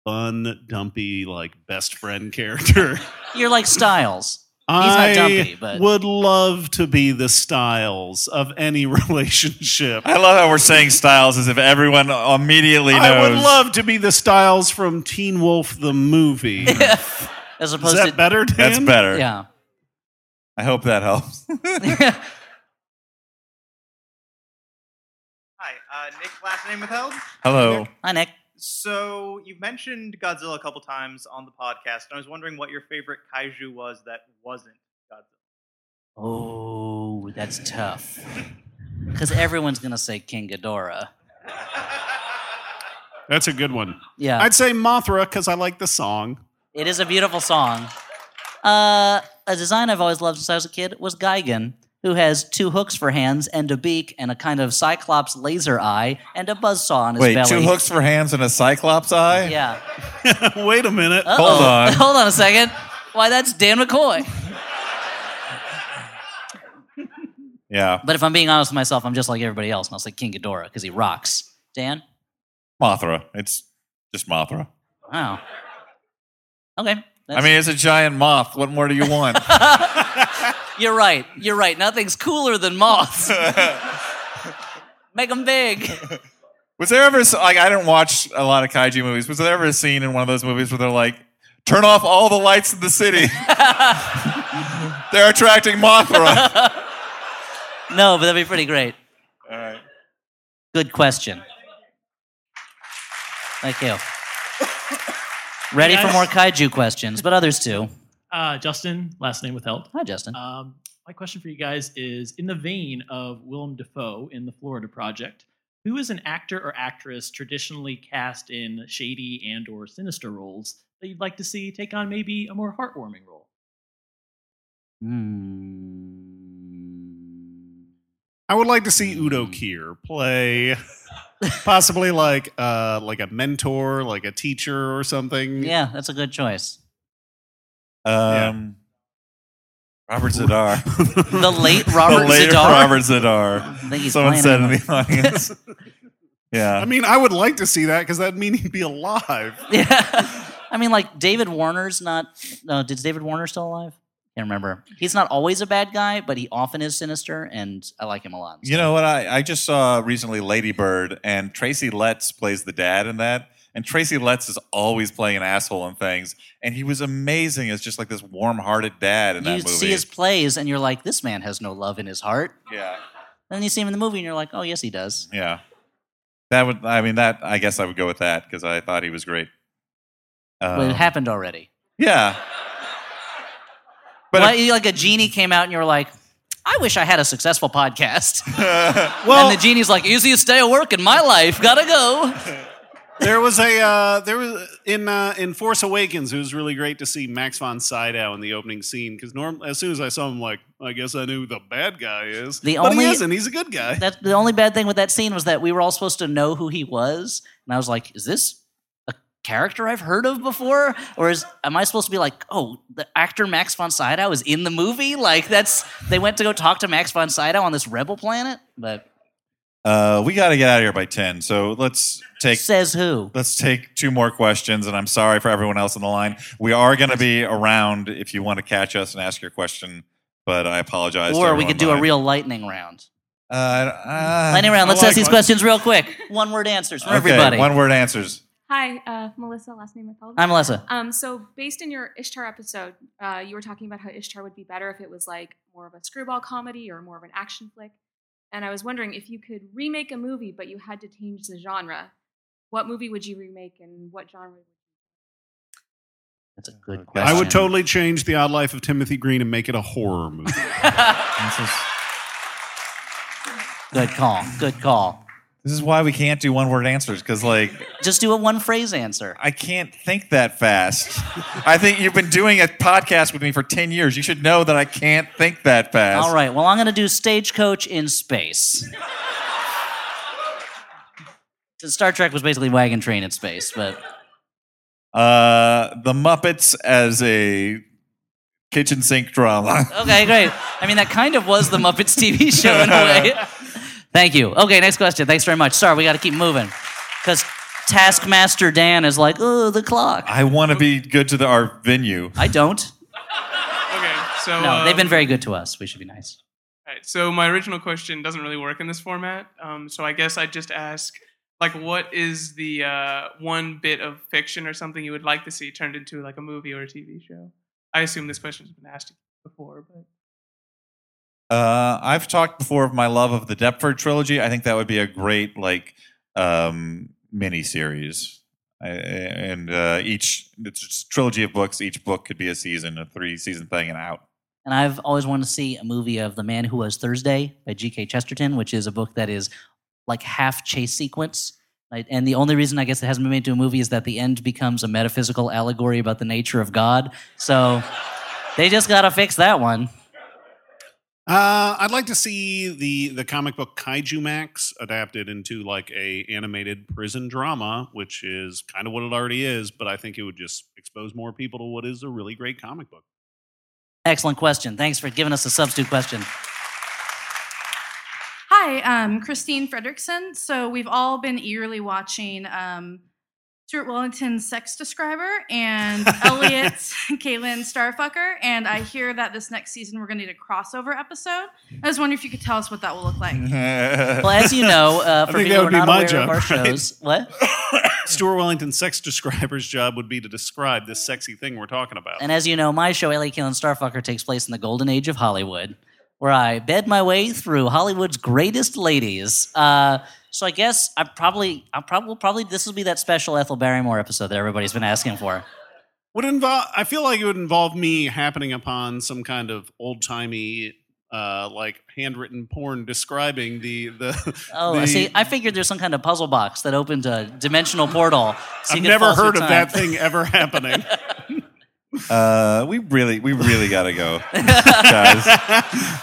fun, dumpy, like best friend character. You're like Stiles. He's I not dumpy, but would love to be the Stiles of any relationship. I love how we're saying Stiles as if everyone immediately knows. I would love to be the Stiles from Teen Wolf the movie. as opposed that to better, Dan? That's better. Yeah. I hope that helps. Hi, uh, Nick, last name withheld. Hello. Hi, Nick. So you've mentioned Godzilla a couple times on the podcast, and I was wondering what your favorite kaiju was that wasn't Godzilla. Oh, that's tough. Because everyone's gonna say King Ghidorah. That's a good one. Yeah. I'd say Mothra because I like the song. It is a beautiful song. Uh, a design I've always loved since I was a kid was Gigan. Who has two hooks for hands and a beak and a kind of cyclops laser eye and a buzzsaw on his Wait, belly. two hooks for hands and a cyclops eye? Yeah. Wait a minute. Uh-oh. Hold on. Hold on a second. Why, that's Dan McCoy. Yeah. But if I'm being honest with myself, I'm just like everybody else, and I'll say King Ghidorah because he rocks. Dan? Mothra. It's just Mothra. Wow. Okay. I mean, it's a giant moth. What more do you want? You're right. You're right. Nothing's cooler than moths. Make them big. Was there ever like I didn't watch a lot of kaiju movies? Was there ever a scene in one of those movies where they're like, "Turn off all the lights in the city"? they're attracting Mothra. No, but that'd be pretty great. All right. Good question. Thank you. Ready for more kaiju questions, but others too. Uh, Justin, last name withheld. Hi, Justin. Um, my question for you guys is in the vein of Willem Dafoe in the Florida Project, who is an actor or actress traditionally cast in shady and or sinister roles that you'd like to see take on maybe a more heartwarming role? I would like to see Udo Kier play possibly like uh like a mentor, like a teacher or something. Yeah, that's a good choice. Um, Robert Z'Dar. The late Robert the late Z'Dar? Robert Z'Dar. I think he's Someone said in the audience. yeah. I mean, I would like to see that because that'd mean he'd be alive. Yeah. I mean, like David Warner's not. No, did David Warner still alive? Can't remember. He's not always a bad guy, but he often is sinister, and I like him a lot. You know what? I, I just saw recently Lady Bird, and Tracy Letts plays the dad in that. And Tracy Letts is always playing an asshole in things, and he was amazing as just like this warm-hearted dad in You that movie. You see his plays, and you're like, this man has no love in his heart. yeah, And then you see him in the movie, and you're like, oh yes, he does. yeah. That would. I mean, that. I guess I would go with that because I thought he was great. but it Um, happened already. Yeah. But like a genie came out, and you're like, I wish I had a successful podcast. Well- and the genie's like, easiest day of work in my life. Gotta go. There was a uh, there was in uh, in Force Awakens. It was really great to see Max von Sydow in the opening scene because norm as soon as I saw him, like I guess I knew who the bad guy is. The but only he isn't. He's a good guy. The only bad thing with that scene was that we were all supposed to know who he was, and I was like, "Is this a character I've heard of before, or is am I supposed to be like, oh, the actor Max von Sydow is in the movie? Like that's they went to go talk to Max von Sydow on this rebel planet, but Uh, we got to get out of here by ten. So let's take. Says who? Let's take two more questions, and I'm sorry for everyone else on the line. We are going to be around if you want to catch us and ask your question, but I apologize. or we could do a real lightning round. Uh, uh, lightning round. Let's I ask these one- questions real quick. One word answers for Okay, everybody. One word answers. Hi, uh, Melissa, last name withheld. Hi, Melissa. Um, so, based in your Ishtar episode, uh, you were talking about how Ishtar would be better if it was like more of a screwball comedy or more of an action flick. And I was wondering if you could remake a movie, but you had to change the genre. What movie would you remake, and what genre? Would you? That's a uh, good question. I would totally change the Odd Life of Timothy Green and make it a horror movie. Good call. Good call. This is why we can't do one word answers because, like, Just do a one phrase answer. I can't think that fast. I think you've been doing a podcast with me for 10 years. You should know that I can't think that fast. All right. Well, I'm going to do Stagecoach in Space. Star Trek was basically Wagon Train in space, but Uh, the Muppets as a kitchen sink drama. okay, great. I mean, that kind of was the Muppets TV show in a way. Thank you. Okay, next question. Thanks very much. Sorry, we got to keep moving because Taskmaster Dan is like, oh, the clock. I want to be good to the, our venue. I don't. Okay, so No, uh, they've been very good to us. We should be nice. All right, so my original question doesn't really work in this format. Um, so I guess I'd just ask, like, what is the uh, one bit of fiction or something you would like to see turned into like a movie or a TV show? I assume this question's been asked before, but Uh, I've talked before of my love of the Deptford trilogy. I think that would be a great like um, mini series. And uh, each it's a trilogy of books. Each book could be a season, a three season thing, and out. And I've always wanted to see a movie of The Man Who Was Thursday by G.K. Chesterton, which is a book that is like half chase sequence. And the only reason I guess it hasn't been made into a movie is that the end becomes a metaphysical allegory about the nature of God. So they just got to fix that one. Uh, I'd like to see the the comic book Kaiju Max adapted into like a animated prison drama, which is kind of what it already is, but I think it would just expose more people to what is a really great comic book. Excellent question. Thanks for giving us a substitute question. Hi, um, Christine Fredrickson. So we've all been eagerly watching um, Stuart Wellington's Sex Describer and Elliott Kalan Starfucker, and I hear that this next season we're going to need a crossover episode. I was wondering if you could tell us what that will look like. Well, as you know, uh, for people who are not my aware job. of our right? shows, what? Stuart Wellington's sex describer's job would be to describe this sexy thing we're talking about. And as you know, my show, Elliott Kalan Starfucker, takes place in the golden age of Hollywood, where I bed my way through Hollywood's greatest ladies. Uh, so I guess I probably, I probably, probably this will be that special Ethel Barrymore episode that everybody's been asking for. Would involve. I feel like it would involve me happening upon some kind of old timey, uh, like handwritten porn describing the the. Oh, the- see, I figured there's some kind of puzzle box that opened a dimensional portal. So I've never heard of time. that thing ever happening. Uh, we really, we really gotta go, guys.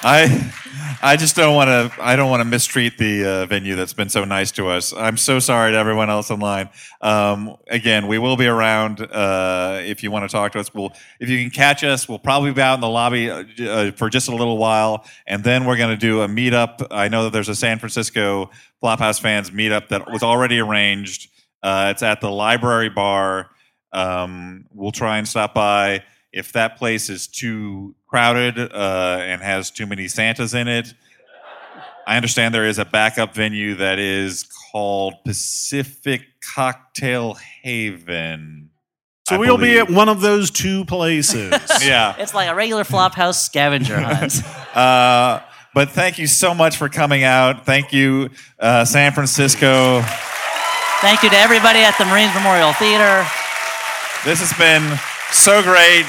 I, I just don't want to. I don't want to mistreat the uh, venue that's been so nice to us. I'm so sorry to everyone else online. Um, again, we will be around uh, if you want to talk to us. We'll, if you can catch us, we'll probably be out in the lobby uh, uh, for just a little while, and then we're going to do a meetup. I know that there's a San Francisco Flophouse fans meetup that was already arranged. Uh, it's at the Library Bar. Um, we'll try and stop by. If that place is too crowded uh, and has too many Santas in it, I understand there is a backup venue that is called Pacific Cocktail Haven. So I we'll be at one of those two places. yeah. It's like a regular Flophouse scavenger hunt. Uh, but thank you so much for coming out. Thank you, uh, San Francisco. Thank you to everybody at the Marines Memorial Theater. This has been so great.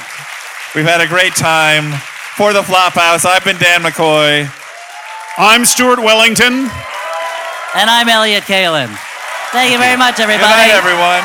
We've had a great time for the Flophouse. I've been Dan McCoy. I'm Stuart Wellington. And I'm Elliott Kalan. Thank you very much, everybody. Good night, everyone.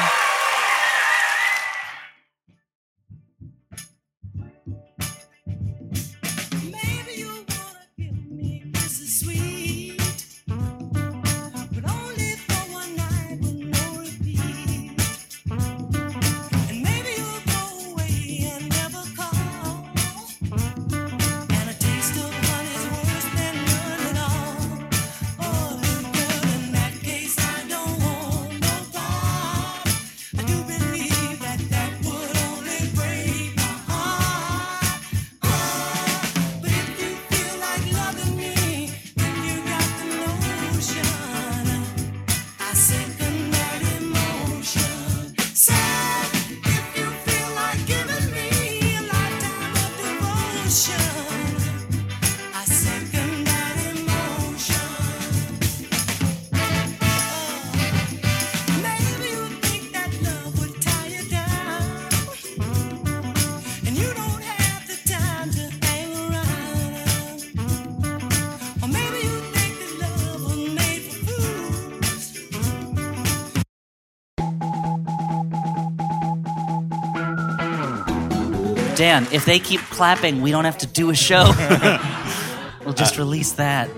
Dan, if they keep clapping, we don't have to do a show. we'll just release that.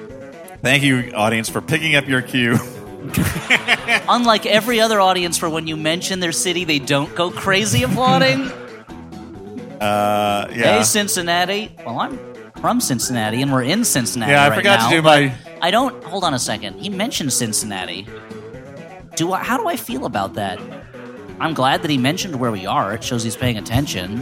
Thank you, audience, for picking up your cue. Unlike every other audience, for when you mention their city, they don't go crazy applauding. Uh, yeah. Hey, Cincinnati. Well, I'm from Cincinnati, and we're in Cincinnati. Yeah, I right forgot to do my- I don't. Hold on a second. He mentioned Cincinnati. Do I? How do I feel about that? I'm glad that he mentioned where we are. It shows he's paying attention,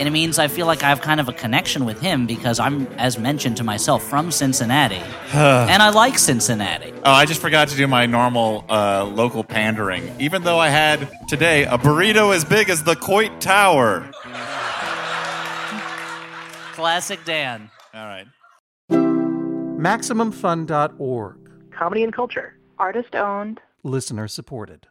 and it means I feel like I have kind of a connection with him because I'm, as mentioned to myself, from Cincinnati, and I like Cincinnati. Oh, I just forgot to do my normal uh, local pandering. Even though I had today a burrito as big as the Coit Tower. Classic Dan. All right. MaximumFun.org. Comedy and culture. Artist owned. Listener supported.